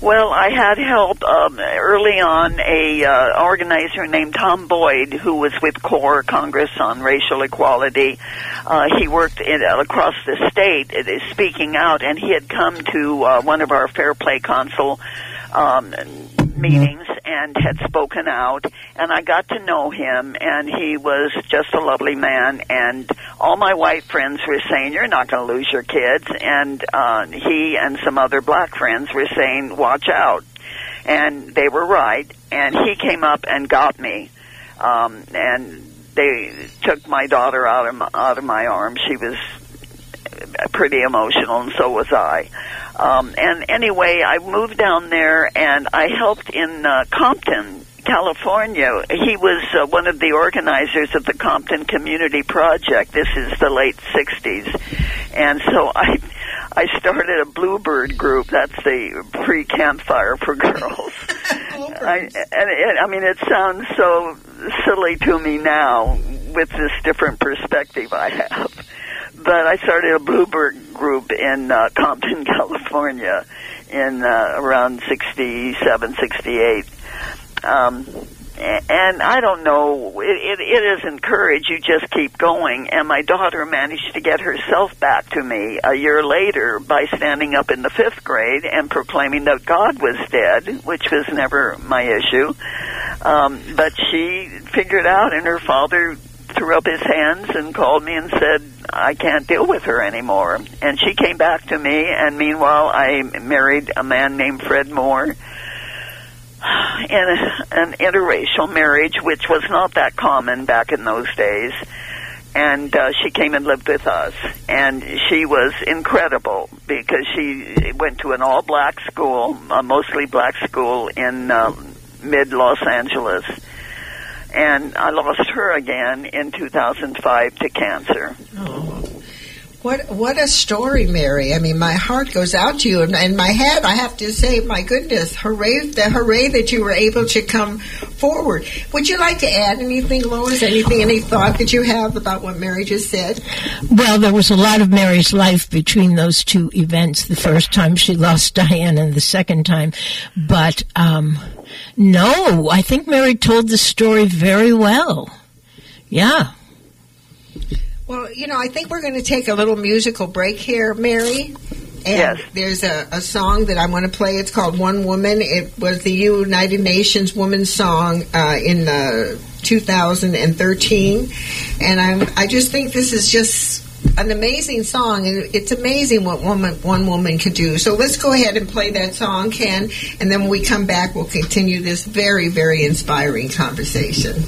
Well, I had help um, early on. A uh, organizer named Tom Boyd, who was with CORE, Congress on Racial Equality. Uh, he worked in, across the state, uh, speaking out, and he had come to uh, one of our Fair Play Council um, meetings and had spoken out. And I got to know him, and he was just a lovely man. And all my white friends were saying, "You're not going to lose your kids," and uh, he and some other black friends were saying, "Watch out." And they were right. And he came up and got me, um, and they took my daughter out of my, out of my arms. She was pretty emotional, and so was I. Um, and anyway, I moved down there, and I helped in uh, Compton, California. He was uh, one of the organizers of the Compton Community Project. This is the late '60s, and so I. I started a bluebird group. That's the pre campfire for girls. [LAUGHS] I, and it, I mean, it sounds so silly to me now with this different perspective I have. But I started a bluebird group in uh, [LAUGHS] Compton, California, in uh, around '67, '68. Um, and I don't know. It, it, it isn't courage. You just keep going. And my daughter managed to get herself back to me a year later by standing up in the fifth grade and proclaiming that God was dead, which was never my issue. Um, but she figured out, and her father threw up his hands and called me and said, I can't deal with her anymore. And she came back to me, and meanwhile, I married a man named Fred Moore in a, an interracial marriage, which was not that common back in those days. And uh, she came and lived with us, and she was incredible because she went to an all-black school, a mostly black school in uh, mid Los Angeles. And I lost her again in 2005 to cancer. Oh. What what a story, Mary! I mean, my heart goes out to you, and my head, I have to say, my goodness, hooray! The hooray that you were able to come forward. Would you like to add anything, Lois? Anything, any thought that you have about what Mary just said? Well, there was a lot of Mary's life between those two events. The first time she lost Diane, and the second time. But um, no, I think Mary told the story very well. Yeah. Well, you know, I think we're going to take a little musical break here, Mary. And Yes. there's a, a song that I want to play. It's called One Woman. It was the United Nations Women's Song uh, in uh, 2013. And I'm, I just think this is just an amazing song. And it's amazing what woman, one woman can do. So let's go ahead and play that song, Ken. And then when we come back, we'll continue this very, very inspiring conversation.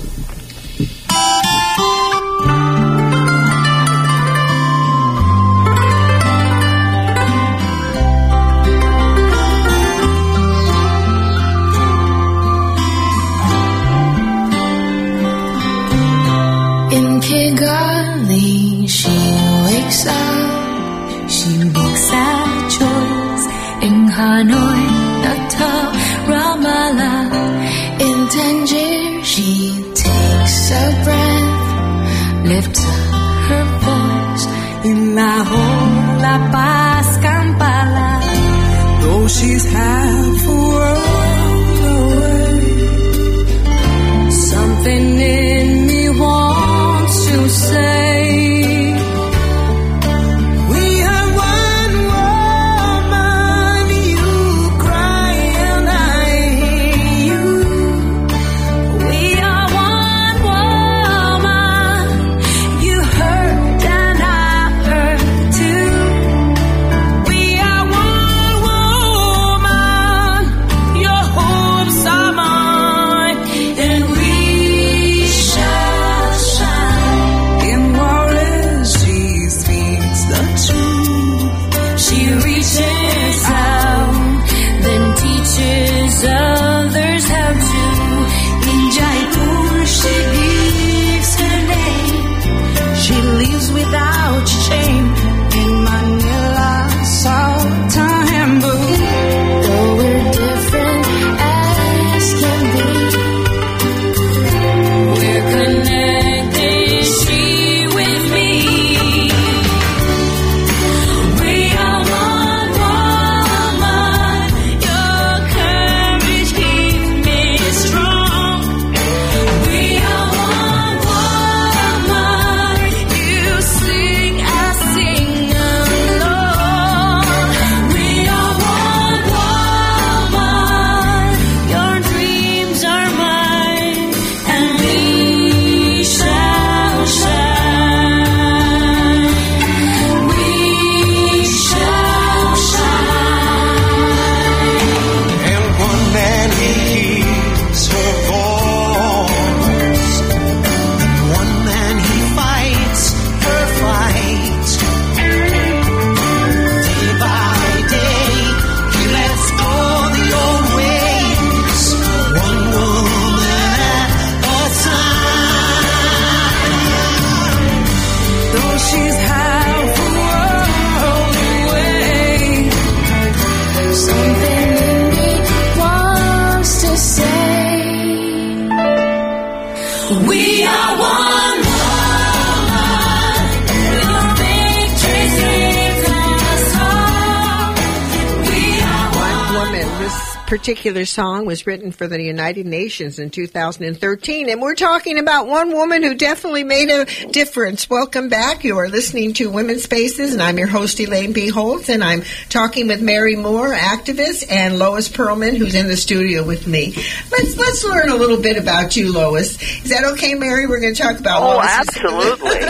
Particular song was written for the United Nations in 2013, and we're talking about one woman who definitely made a difference. Welcome back. You are listening to Women's Spaces, and I'm your host, Elaine B. Holtz, and I'm talking with Mary Moore, activist, and Lois Perlman, who's in the studio with me. Let's let's learn a little bit about you, Lois. Is that okay, Mary? We're going to talk about Oh, [LAUGHS] [LAUGHS] Lois. absolutely.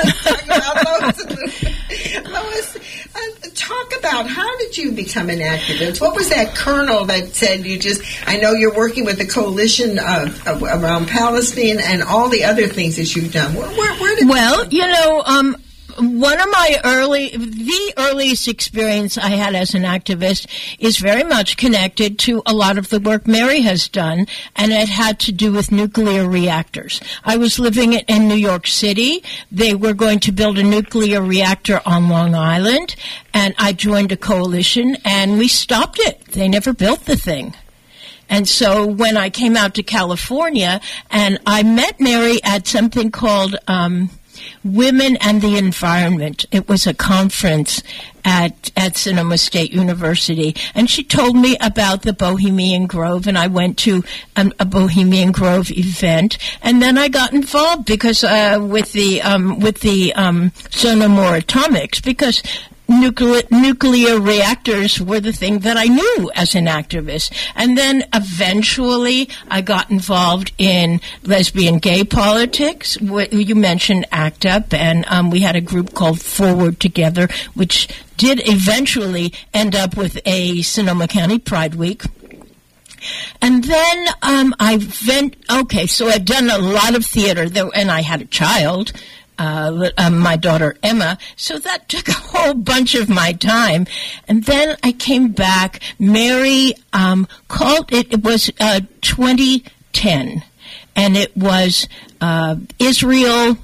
Lois. Lois, talk about how did you become an activist? What was that kernel that said you just? I know you're working with the coalition of, of, around Palestine and all the other things that you've done. Where, where, where did Well, you know, um, one of my early, the earliest experience I had as an activist is very much connected to a lot of the work Mary has done, and it had to do with nuclear reactors. I was living in- New York City. They were going to build a nuclear reactor on Long Island, and I joined a coalition, and we stopped it. They never built the thing. And so when I came out to California, and I met Mary at something called um, Women and the Environment. It was a conference at at Sonoma State University, and she told me about the Bohemian Grove, and I went to a Bohemian Grove event, and then I got involved because uh, with the um, with the um, Sonoma Atomics because nuclear, nuclear reactors were the thing that I knew as an activist. And then eventually I got involved in lesbian gay politics. You mentioned ACT UP, and um, we had a group called Forward Together, which did eventually end up with a Sonoma County Pride Week. And then um, I went, okay, so I'd done a lot of theater, there, and I had a child, uh, um, my daughter Emma, so that took a whole bunch of my time. And then I came back. Mary um, called it, it was uh, 2010, and it was uh, Israel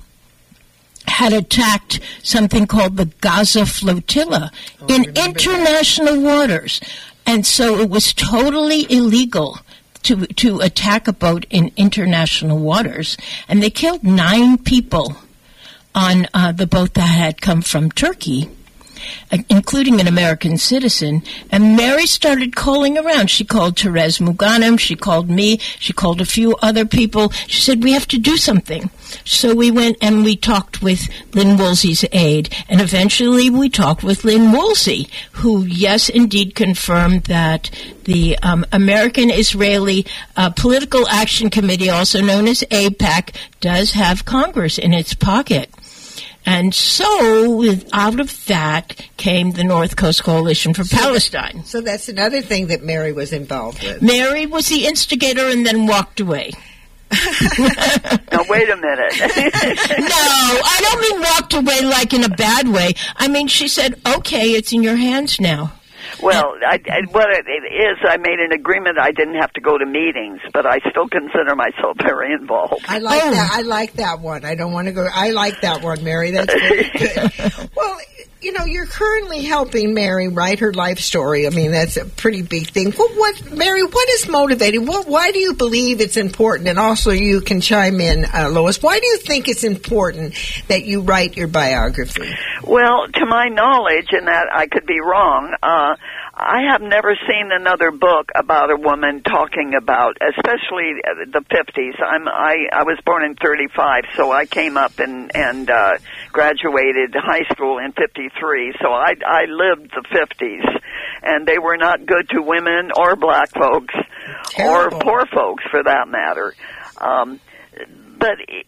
had attacked something called the Gaza Flotilla in international waters. And so it was totally illegal to, to attack a boat in international waters. And they killed nine people on uh, the boat that had come from Turkey uh, including an American citizen. And Mary started calling around. She called Therese Mughannam. She called me. She called a few other people. She said, we have to do something. So we went and we talked with Lynn Woolsey's aide. And eventually we talked with Lynn Woolsey, who, yes, indeed confirmed that the um, American Israeli uh, Political Action Committee, also known as AIPAC, does have Congress in its pocket. And so, with, out of that came the North Coast Coalition for Palestine. So that's another thing that Mary was involved with. Mary was the instigator and then walked away. [LAUGHS] Now wait a minute. [LAUGHS] No, I don't mean walked away like in a bad way. I mean, she said, okay, it's in your hands now. Well, I, I, what it is, I made an agreement. I didn't have to go to meetings, but I still consider myself [LAUGHS] very involved. I like Oh. that. I like that one. I don't want to go. I like that one, Mary. That's very good. [LAUGHS] well, you know, you're currently helping Mary write her life story. I mean, that's a pretty big thing. What, what Mary? What is motivating? What? Why do you believe it's important? And also, you can chime in, uh, Lois. Why do you think it's important that you write your biography? Well, to my knowledge, and that I could be wrong, uh, I have never seen another book about a woman talking about, especially the 50s. I'm I I was born in 35, so I came up and and uh, graduated high school in 53. So I I lived the 50s, and they were not good to women or black folks Terrible. or poor folks for that matter. Um, but it,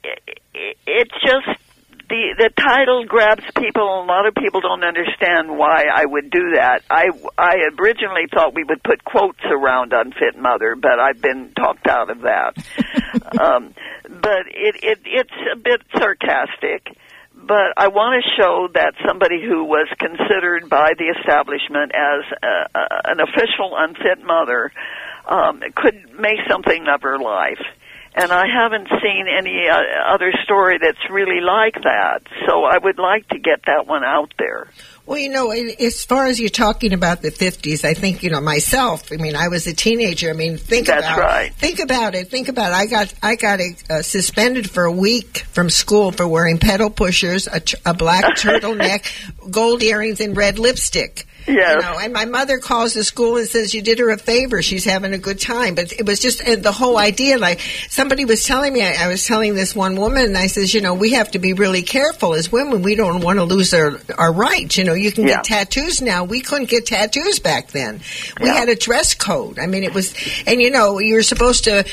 it, it's just the the title grabs people. A lot of people don't understand why I would do that. I I originally thought we would put quotes around unfit mother, but I've been talked out of that. [LAUGHS] um, but it, it it's a bit sarcastic. But I want to show that somebody who was considered by the establishment as a, a, an official unfit mother um, could make something of her life and I haven't seen any uh, other story that's really like that. So I would like to get that one out there. Well, you know, as far as you're talking about the 50s, I think, you know, myself, I mean, I was a teenager. I mean, think That's about right. Think about it. Think about it. I got, I got uh, suspended for a week from school for wearing pedal pushers, a, a black [LAUGHS] turtleneck, gold earrings, and red lipstick. Yes. You know, and my mother calls the school and says you did her a favor. She's having a good time. But it was just the whole idea. Like somebody was telling me, I, I was telling this one woman, and I says, you know, we have to be really careful as women. We don't want to lose our our rights. You know, you can Yeah. get tattoos now. We couldn't get tattoos back then. We Yeah. had a dress code. I mean, it was, and you know, you were supposed to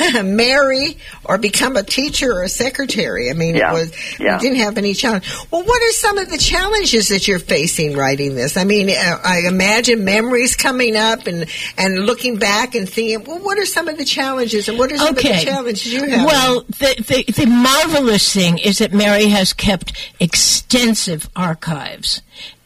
[LAUGHS] marry or become a teacher or a secretary. I mean, Yeah. it was. Yeah. We didn't have any challenge. Well, what are some of the challenges that you're facing writing this? I mean, I imagine memories coming up and and looking back and thinking, well, what are some of the challenges and what are some of the challenges you have? Well, the, the, the marvelous thing is that Mary has kept extensive archives.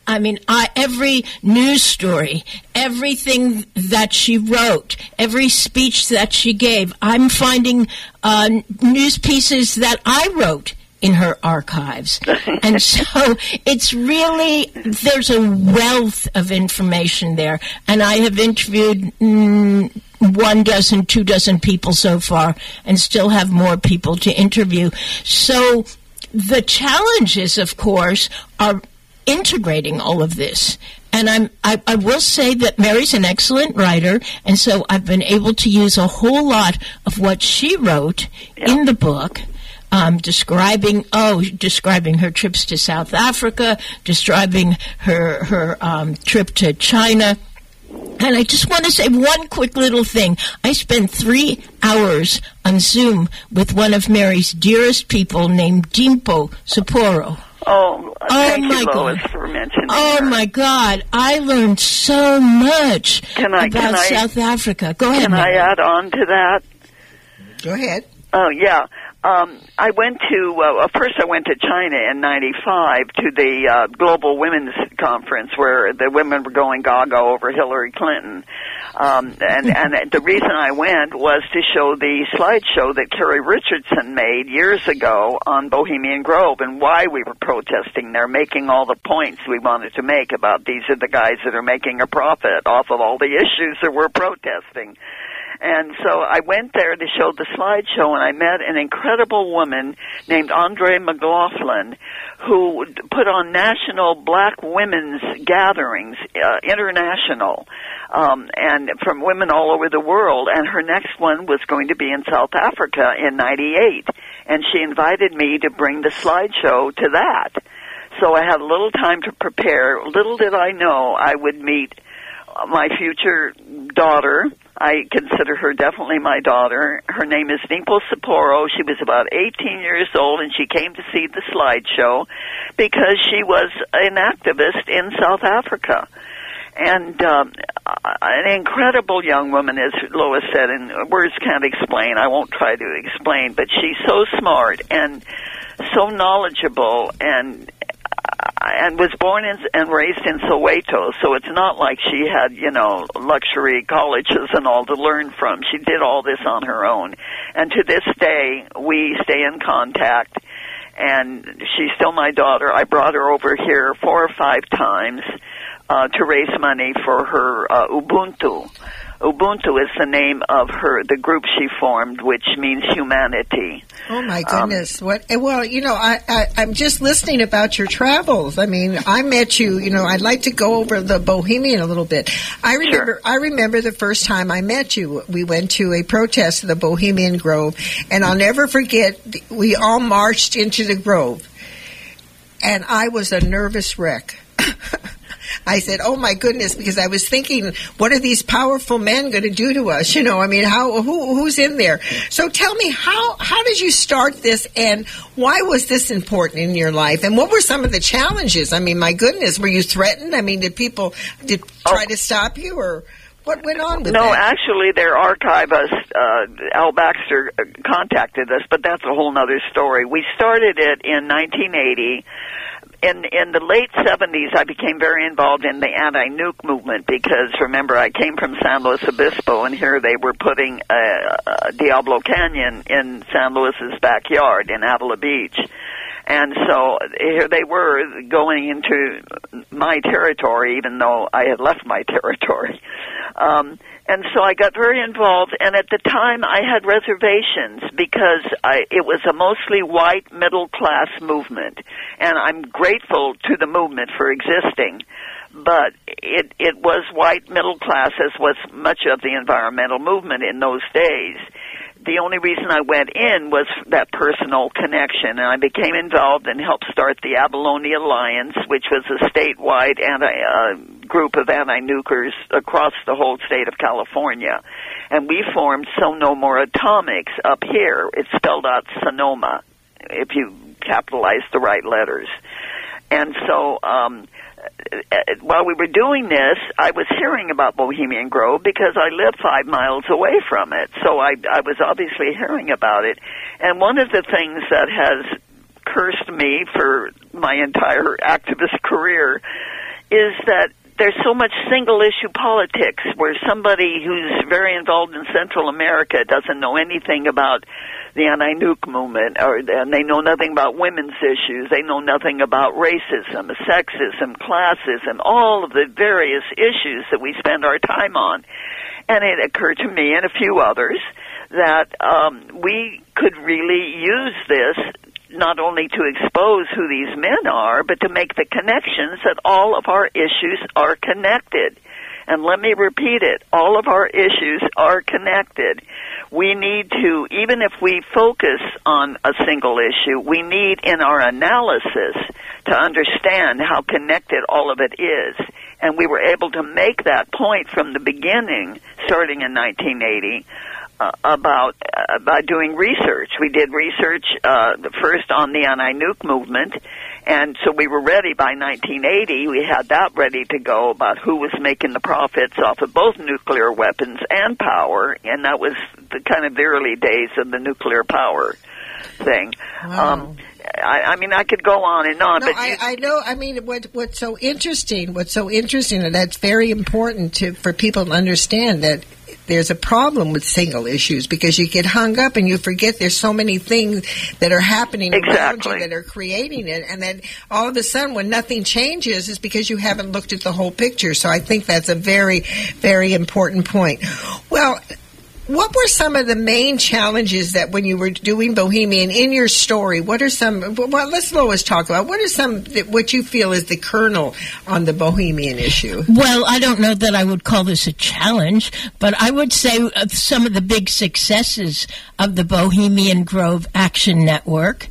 I mean, I, every news story, everything that she wrote, every speech that she gave, I'm finding uh, news pieces that I wrote in her archives. [LAUGHS] and so it's really, there's a wealth of information there. And I have interviewed mm, one dozen, two dozen people so far, and still have more people to interview. So the challenges, of course, are integrating all of this. And I'm, I, I will say that Mary's an excellent writer, and so I've been able to use a whole lot of what she wrote in the book. Um, describing oh describing her trips to South Africa, describing her her um, trip to China, and I just want to say one quick little thing. I spent three hours on Zoom with one of Mary's dearest people named Dimpo Sapporo. Oh, thank my you, Lois, God. for mentioning Oh her. my God! I learned so much Can I- about can I- South Africa. Go ahead. Can I add on to that? Go ahead. Oh yeah. Um, I went to uh, first. I went to China in '95 to the uh, Global Women's Conference where the women were going gaga over Hillary Clinton, um, and and the reason I went was to show the slideshow that Carrie Richardson made years ago on Bohemian Grove and why we were protesting there, making all the points we wanted to make about these are the guys that are making a profit off of all the issues that we're protesting. And so I went there to show the slideshow, and I met an incredible woman named Andre McLaughlin, who put on national black women's gatherings, uh, international, um, and from women all over the world. And her next one was going to be in South Africa in '98, and she invited me to bring the slideshow to that. So I had a little time to prepare. Little did I know I would meet my future daughter. I consider her definitely my daughter. Her name is Dimple Sapporo. She was about 18 years old and she came to see the slideshow because she was an activist in South Africa. And um, an incredible young woman, as Lois said, and words can't explain. I won't try to explain, but she's so smart and so knowledgeable and and was born in, and raised in Soweto, so it's not like she had, you know, luxury colleges and all to learn from. She did all this on her own. And to this day, we stay in contact, and she's still my daughter. I brought her over here four or five times uh, to raise money for her uh, Ubuntu. Ubuntu is the name of her the group she formed, which means humanity. Oh my Um, goodness! what? eh, Well, you know, I, I I'm just listening about your travels. I mean, I met you. You know, I'd like to go over the Bohemian a little bit. I remember. I remember the first time I met you. We went to a protest at the Bohemian Grove, and I'll never forget. We all marched into the Grove, and I was a nervous wreck. [LAUGHS] I said, "Oh my goodness," because I was thinking, "What are these powerful men going to do to us?" You know, I mean, how who who's in there? So tell me, how how did you start this, and why was this important in your life, and what were some of the challenges? I mean, my goodness, were you threatened? I mean, did people did try to stop you, or what went on with No, that? actually, their archivist, uh, Al Baxter, uh, contacted us, but that's a whole other story. We started it in 1980. In in the late 70s, I became very involved in the anti-nuke movement because remember, I came from San Luis Obispo, and here they were putting uh, uh, Diablo Canyon in San Luis's backyard in Avila Beach. And so here they were going into my territory, even though I had left my [LAUGHS] territory. Um, and so I got very involved. And at the time, I had reservations because I, it was a mostly white middle class movement, and I'm grateful to the movement for existing. but it it was white middle class as was much of the environmental movement in those days. The only reason I went in was that personal connection, and I became involved and helped start the Abalone Alliance, which was a statewide anti uh, group of anti-nukers across the whole state of California, and we formed So No More Atomics up here. It's spelled out Sonoma, if you capitalize the right letters, and so. um Uh, while we were doing this, I was hearing about Bohemian Grove because I live five miles away from it. So I, I was obviously hearing about it. And one of the things that has cursed me for my entire activist career is that there's so much single issue politics where somebody who's very involved in Central America doesn't know anything about the anti-nuke movement, or and they know nothing about women's issues. They know nothing about racism, sexism, classism, all of the various issues that we spend our time on. And it occurred to me and a few others that um, we could really use this not only to expose who these men are, but to make the connections that all of our issues are connected. And let me repeat it, all of our issues are connected. We need to, even if we focus on a single issue, we need in our analysis to understand how connected all of it is. And we were able to make that point from the beginning, starting in 1980, uh, about uh, by doing research. We did research uh, first on the anti-nuke movement, and so we were ready by 1980. We had that ready to go about who was making the profits off of both nuclear weapons and power, and that was the kind of the early days of the nuclear power thing. Wow. Um, I, I mean, I could go on and on, No, but I, I know. I mean, what what's so interesting? What's so interesting, and that's very important to for people to understand that there's a problem with single issues because you get hung up and you forget there's so many things that are happening around you that are creating it, and then all of a sudden, when nothing changes, is because you haven't looked at the whole picture. So I think that's a very, very important point. Well. What were some of the main challenges that when you were doing Bohemian in your story? What are some? Well, let's Lois talk about. What are some what you feel is the kernel on the Bohemian issue? Well, I don't know that I would call this a challenge, but I would say uh, some of the big successes of the Bohemian Grove Action Network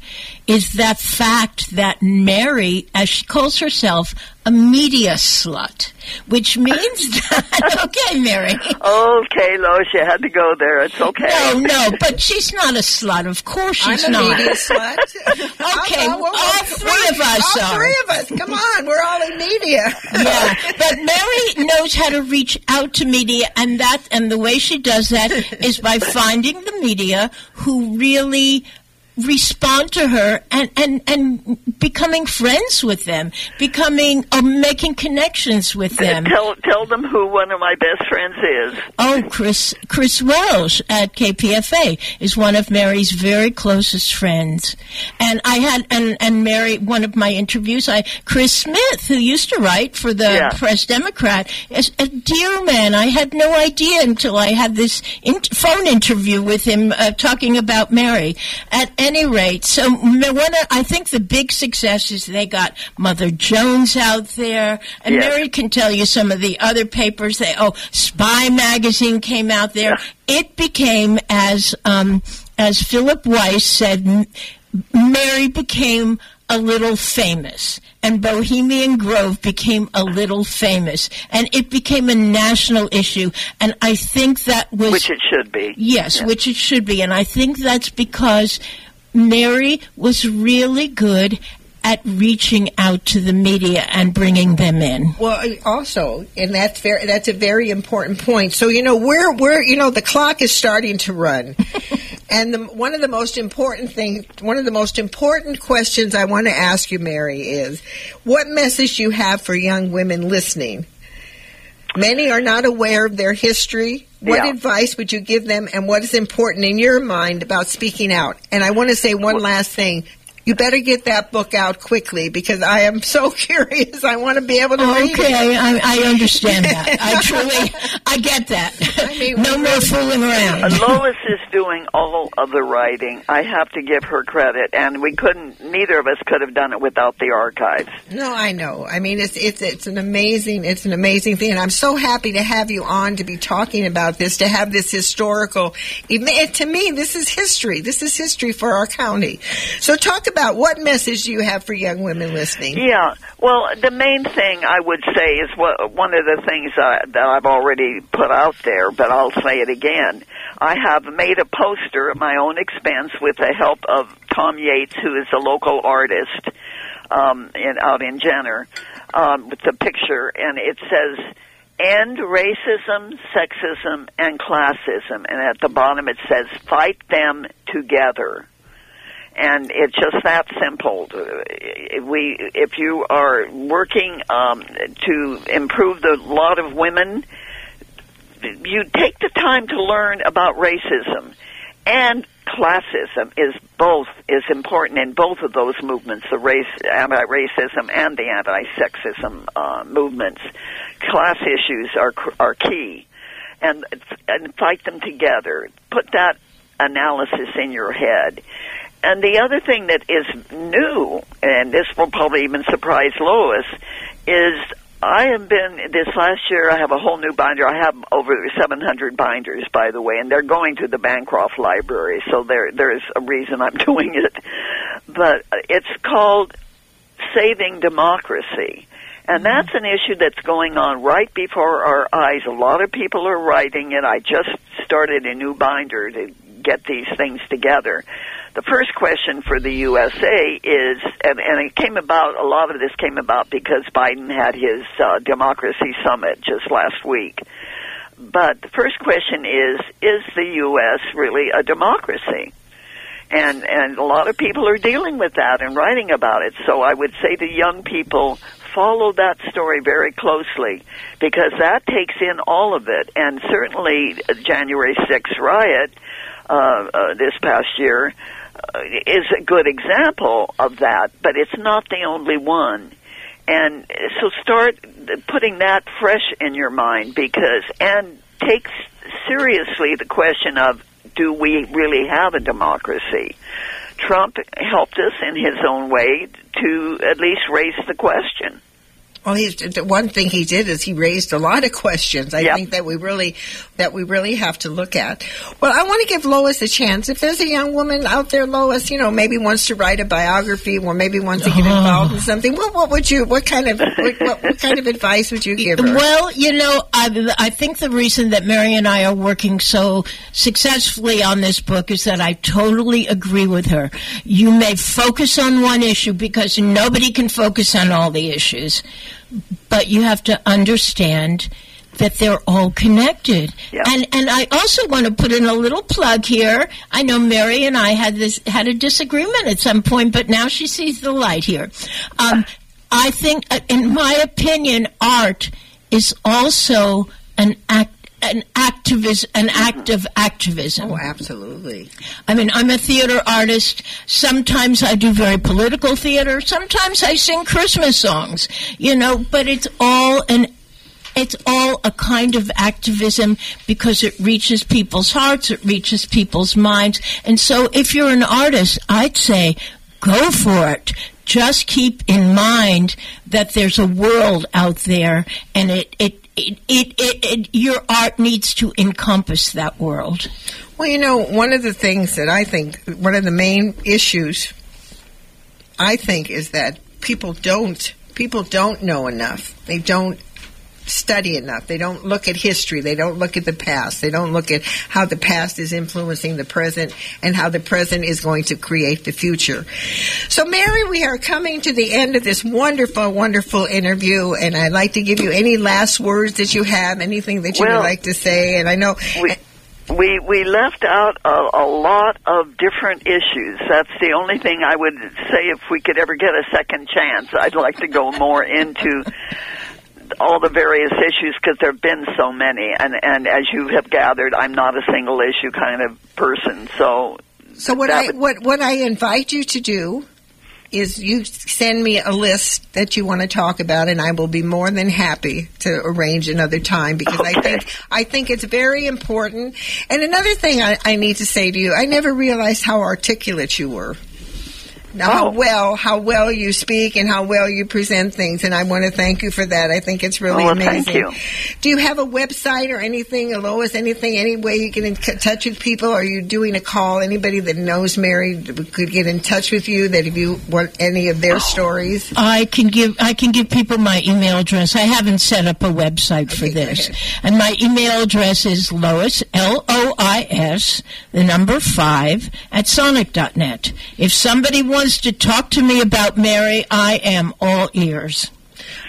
is that fact that Mary, as she calls herself, a media slut, which means [LAUGHS] that, [LAUGHS] okay, Mary. okay, Lois, you had to go there. It's okay. No, no, [LAUGHS] but she's not a slut. Of course she's I'm a not. media slut. Okay, I'll- all we'll- three of us All are. three of us. Come on, we're all in media. yeah, but Mary knows how to reach out to media, and that and the way she does that is by finding the media who really respond to her and and and becoming friends with them, becoming uh, making connections with them. Tell tell them who one of my best friends is. Oh, Chris Chris Welsh at KPFA is one of Mary's very closest friends, and I had and and Mary one of my interviews. I Chris Smith, who used to write for the Yeah. Press Democrat, is a dear man. I had no idea until I had this in- phone interview with him uh, talking about Mary. At any rate, so one I think the big success is they got Mother Jones out there, and Yes. Mary can tell you some of the other papers. They oh, Spy magazine came out there. It became as um, as Philip Weiss said, Mary became a little famous, and Bohemian Grove became a little famous, and it became a national issue. And I think that was Which it should be. Yes, which it should be. And I think that's because Mary was really good at reaching out to the media and bringing them in. Well, also, and that's very that's a very important point. So you know, we're we're you know the clock is starting to run, [LAUGHS] and the, one of the most important thing, one of the most important questions I want to ask you, Mary, is what message you have for young women listening. Many are not aware of their history. What Yeah. advice would you give them, and what is important in your mind about speaking out? And I want to say one last thing. You better get that book out quickly because I am so [LAUGHS] curious. I want to be able to read it. Okay, I, I understand that. [LAUGHS] I truly, I get that. I mean, no more fooling around. Lois is doing all of the writing. I have to give her credit, and we couldn't. Neither of us could have done it without the archives. No, I know. I mean, it's it's it's an amazing it's an amazing thing, and I'm so happy to have you on to be talking about this, to have this historical. Even to me, this is history. This is history for our county. So, talk about what message do you have for young women listening? Yeah. Well, the main thing I would say is what, one of the things uh, that I've already put out there, but I'll say it again. I have made a poster at my own expense with the help of Tom Yates, who is a local artist um, in, out in Jenner, um, with the picture, and it says, End racism, sexism, and classism. And at the bottom it says, Fight them together and it's just that simple. We, if you are working um, to improve the lot of women, you take the time to learn about racism. And classism is both is important in both of those movements the race anti-racism and the anti-sexism uh, movements. Class issues are are key. And and fight them together. Put that analysis in your head and the other thing that is new, and this will probably even surprise Lois, is I have been this last year. I have a whole new binder. I have over 700 binders, by the way, and they're going to the Bancroft Library. So there, there is a reason I'm [LAUGHS] doing it. But it's called Saving Democracy. And mm-hmm. that's an issue that's going on right before our eyes. A lot of people are writing it. I just started a new binder to get these things together. The first question for the USA is, and, and it came about, a lot of this came about because Biden had his uh, democracy summit just last week. But the first question is, is the U.S. really a democracy? And, and a lot of people are dealing with that and writing about it. So I would say to young people, follow that story very closely because that takes in all of it. And certainly January 6th riot, uh, uh, this past year, Uh, is a good example of that, but it's not the only one. And so start putting that fresh in your mind because, and take seriously the question of, do we really have a democracy? Trump helped us in his own way to at least raise the question. Well, he's one thing he did is he raised a lot of questions. I Yep. think that we really that we really have to look at. Well, I want to give Lois a chance. If there's a young woman out there, Lois, you know, maybe wants to write a biography or maybe wants to get oh. involved in something. What, what would you? What kind of what, what, what kind of advice would you give her? Well, you know, I, I think the reason that Mary and I are working so successfully on this book is that I totally agree with her. You may focus on one issue because nobody can focus on all the issues, but you have to understand that they're all connected. Yeah. And and I also want to put in a little plug here. I know Mary and I had this had a disagreement at some point, but now she sees the light here. Um, I think, uh, in my opinion, art is also an act. An activist, an act of activism. Oh, absolutely. I mean, I'm a theater artist. Sometimes I do very political theater. Sometimes I sing Christmas songs, you know, but it's all an it's all a kind of activism because it reaches people's hearts, it reaches people's minds. And so if you're an artist, I'd say go for it. Just keep in mind that there's a world out there and it, it, it, it, it, your art needs to encompass that world. Well, you know, one of the things that I think, one of the main issues, I think, is that people don't people don't know enough. They don't study enough. They don't look at history. They don't look at the past. They don't look at how the past is influencing the present and how the present is going to create the future. So, Mary, we are coming to the end of this wonderful, wonderful interview, and I'd like to give you any last words that you have, anything that you Well, would like to say. And I know We, we we left out a, a lot of different issues. That's the only thing I would say. If we could ever get a second chance, I'd like to go more into all the various issues because there have been so many. And and as you have gathered, I'm not a single issue kind of person. So So what I would- what what I invite you to do is you send me a list that you want to talk about, and I will be more than happy to arrange another time because I think I think it's very important. And another thing I, I need to say to you, I never realized how articulate you were. Now, how Oh. well how well you speak and how well you present things, and I want to thank you for that. I think it's really Oh, well, amazing. thank you. Do you have a website or anything, Lois? Anything, any way you get in touch with people? Are you doing a call? Anybody that knows Mary could get in touch with you. That if you want any of their Oh. stories, I can give I can give people my email address. I haven't set up a website for Okay, this, and my email address is Lois L O I S the number five at sonic.net. If somebody wants to talk to me about Mary, I am all ears.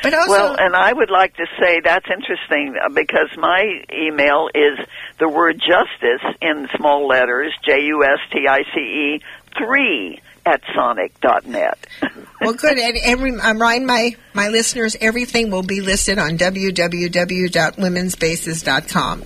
but also Well, and I would like to say that's interesting uh, because my email is the word justice in small letters, J U S T I C E, 3 at sonic.net. [LAUGHS] Well, good. And, and rem- I remind my, my listeners, everything will be listed on www.womensspaces.com.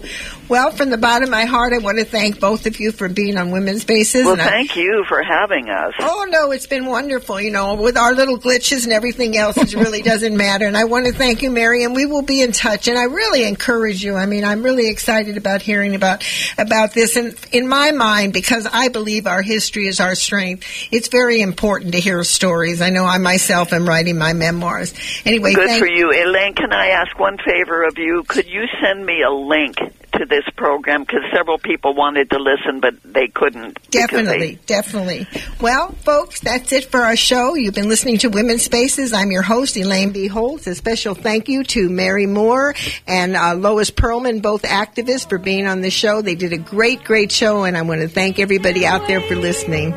Well, from the bottom of my heart, I want to thank both of you for being on Women's Spaces. well, and I- thank you for having us. Oh no, it's been wonderful. You know, with our little glitches and everything else, it really [LAUGHS] doesn't matter. And I want to thank you, Mary, and we will be in touch. And I really encourage you. I mean, I'm really excited about hearing about about this. And in my mind, because I believe our history is our strength, it's very important to hear stories. I know I myself am writing my memoirs. Anyway, Good for you. Elaine, can I ask one favor of you? Could you send me a link to this program? Because several people wanted to listen, but they couldn't. Definitely, definitely. Well, folks, that's it for our show. You've been listening to Women's Spaces. I'm your host, Elaine B. Holtz. A special thank you to Mary Moore and uh, Lois Perlman, both activists, for being on the show. They did a great, great show, and I want to thank everybody out there for listening.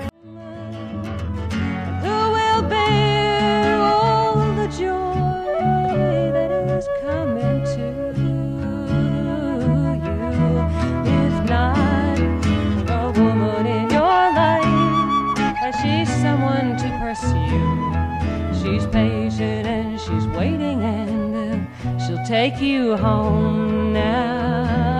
Pursue? She's patient and she's waiting and uh, she'll take you home now.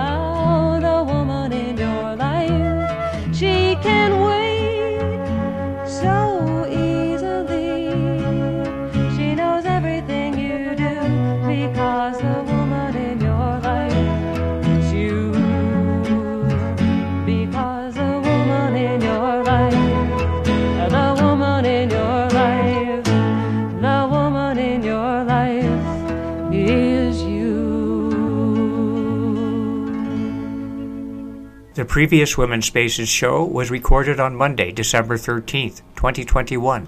The previous Women's Spaces show was recorded on Monday, December 13th, 2021.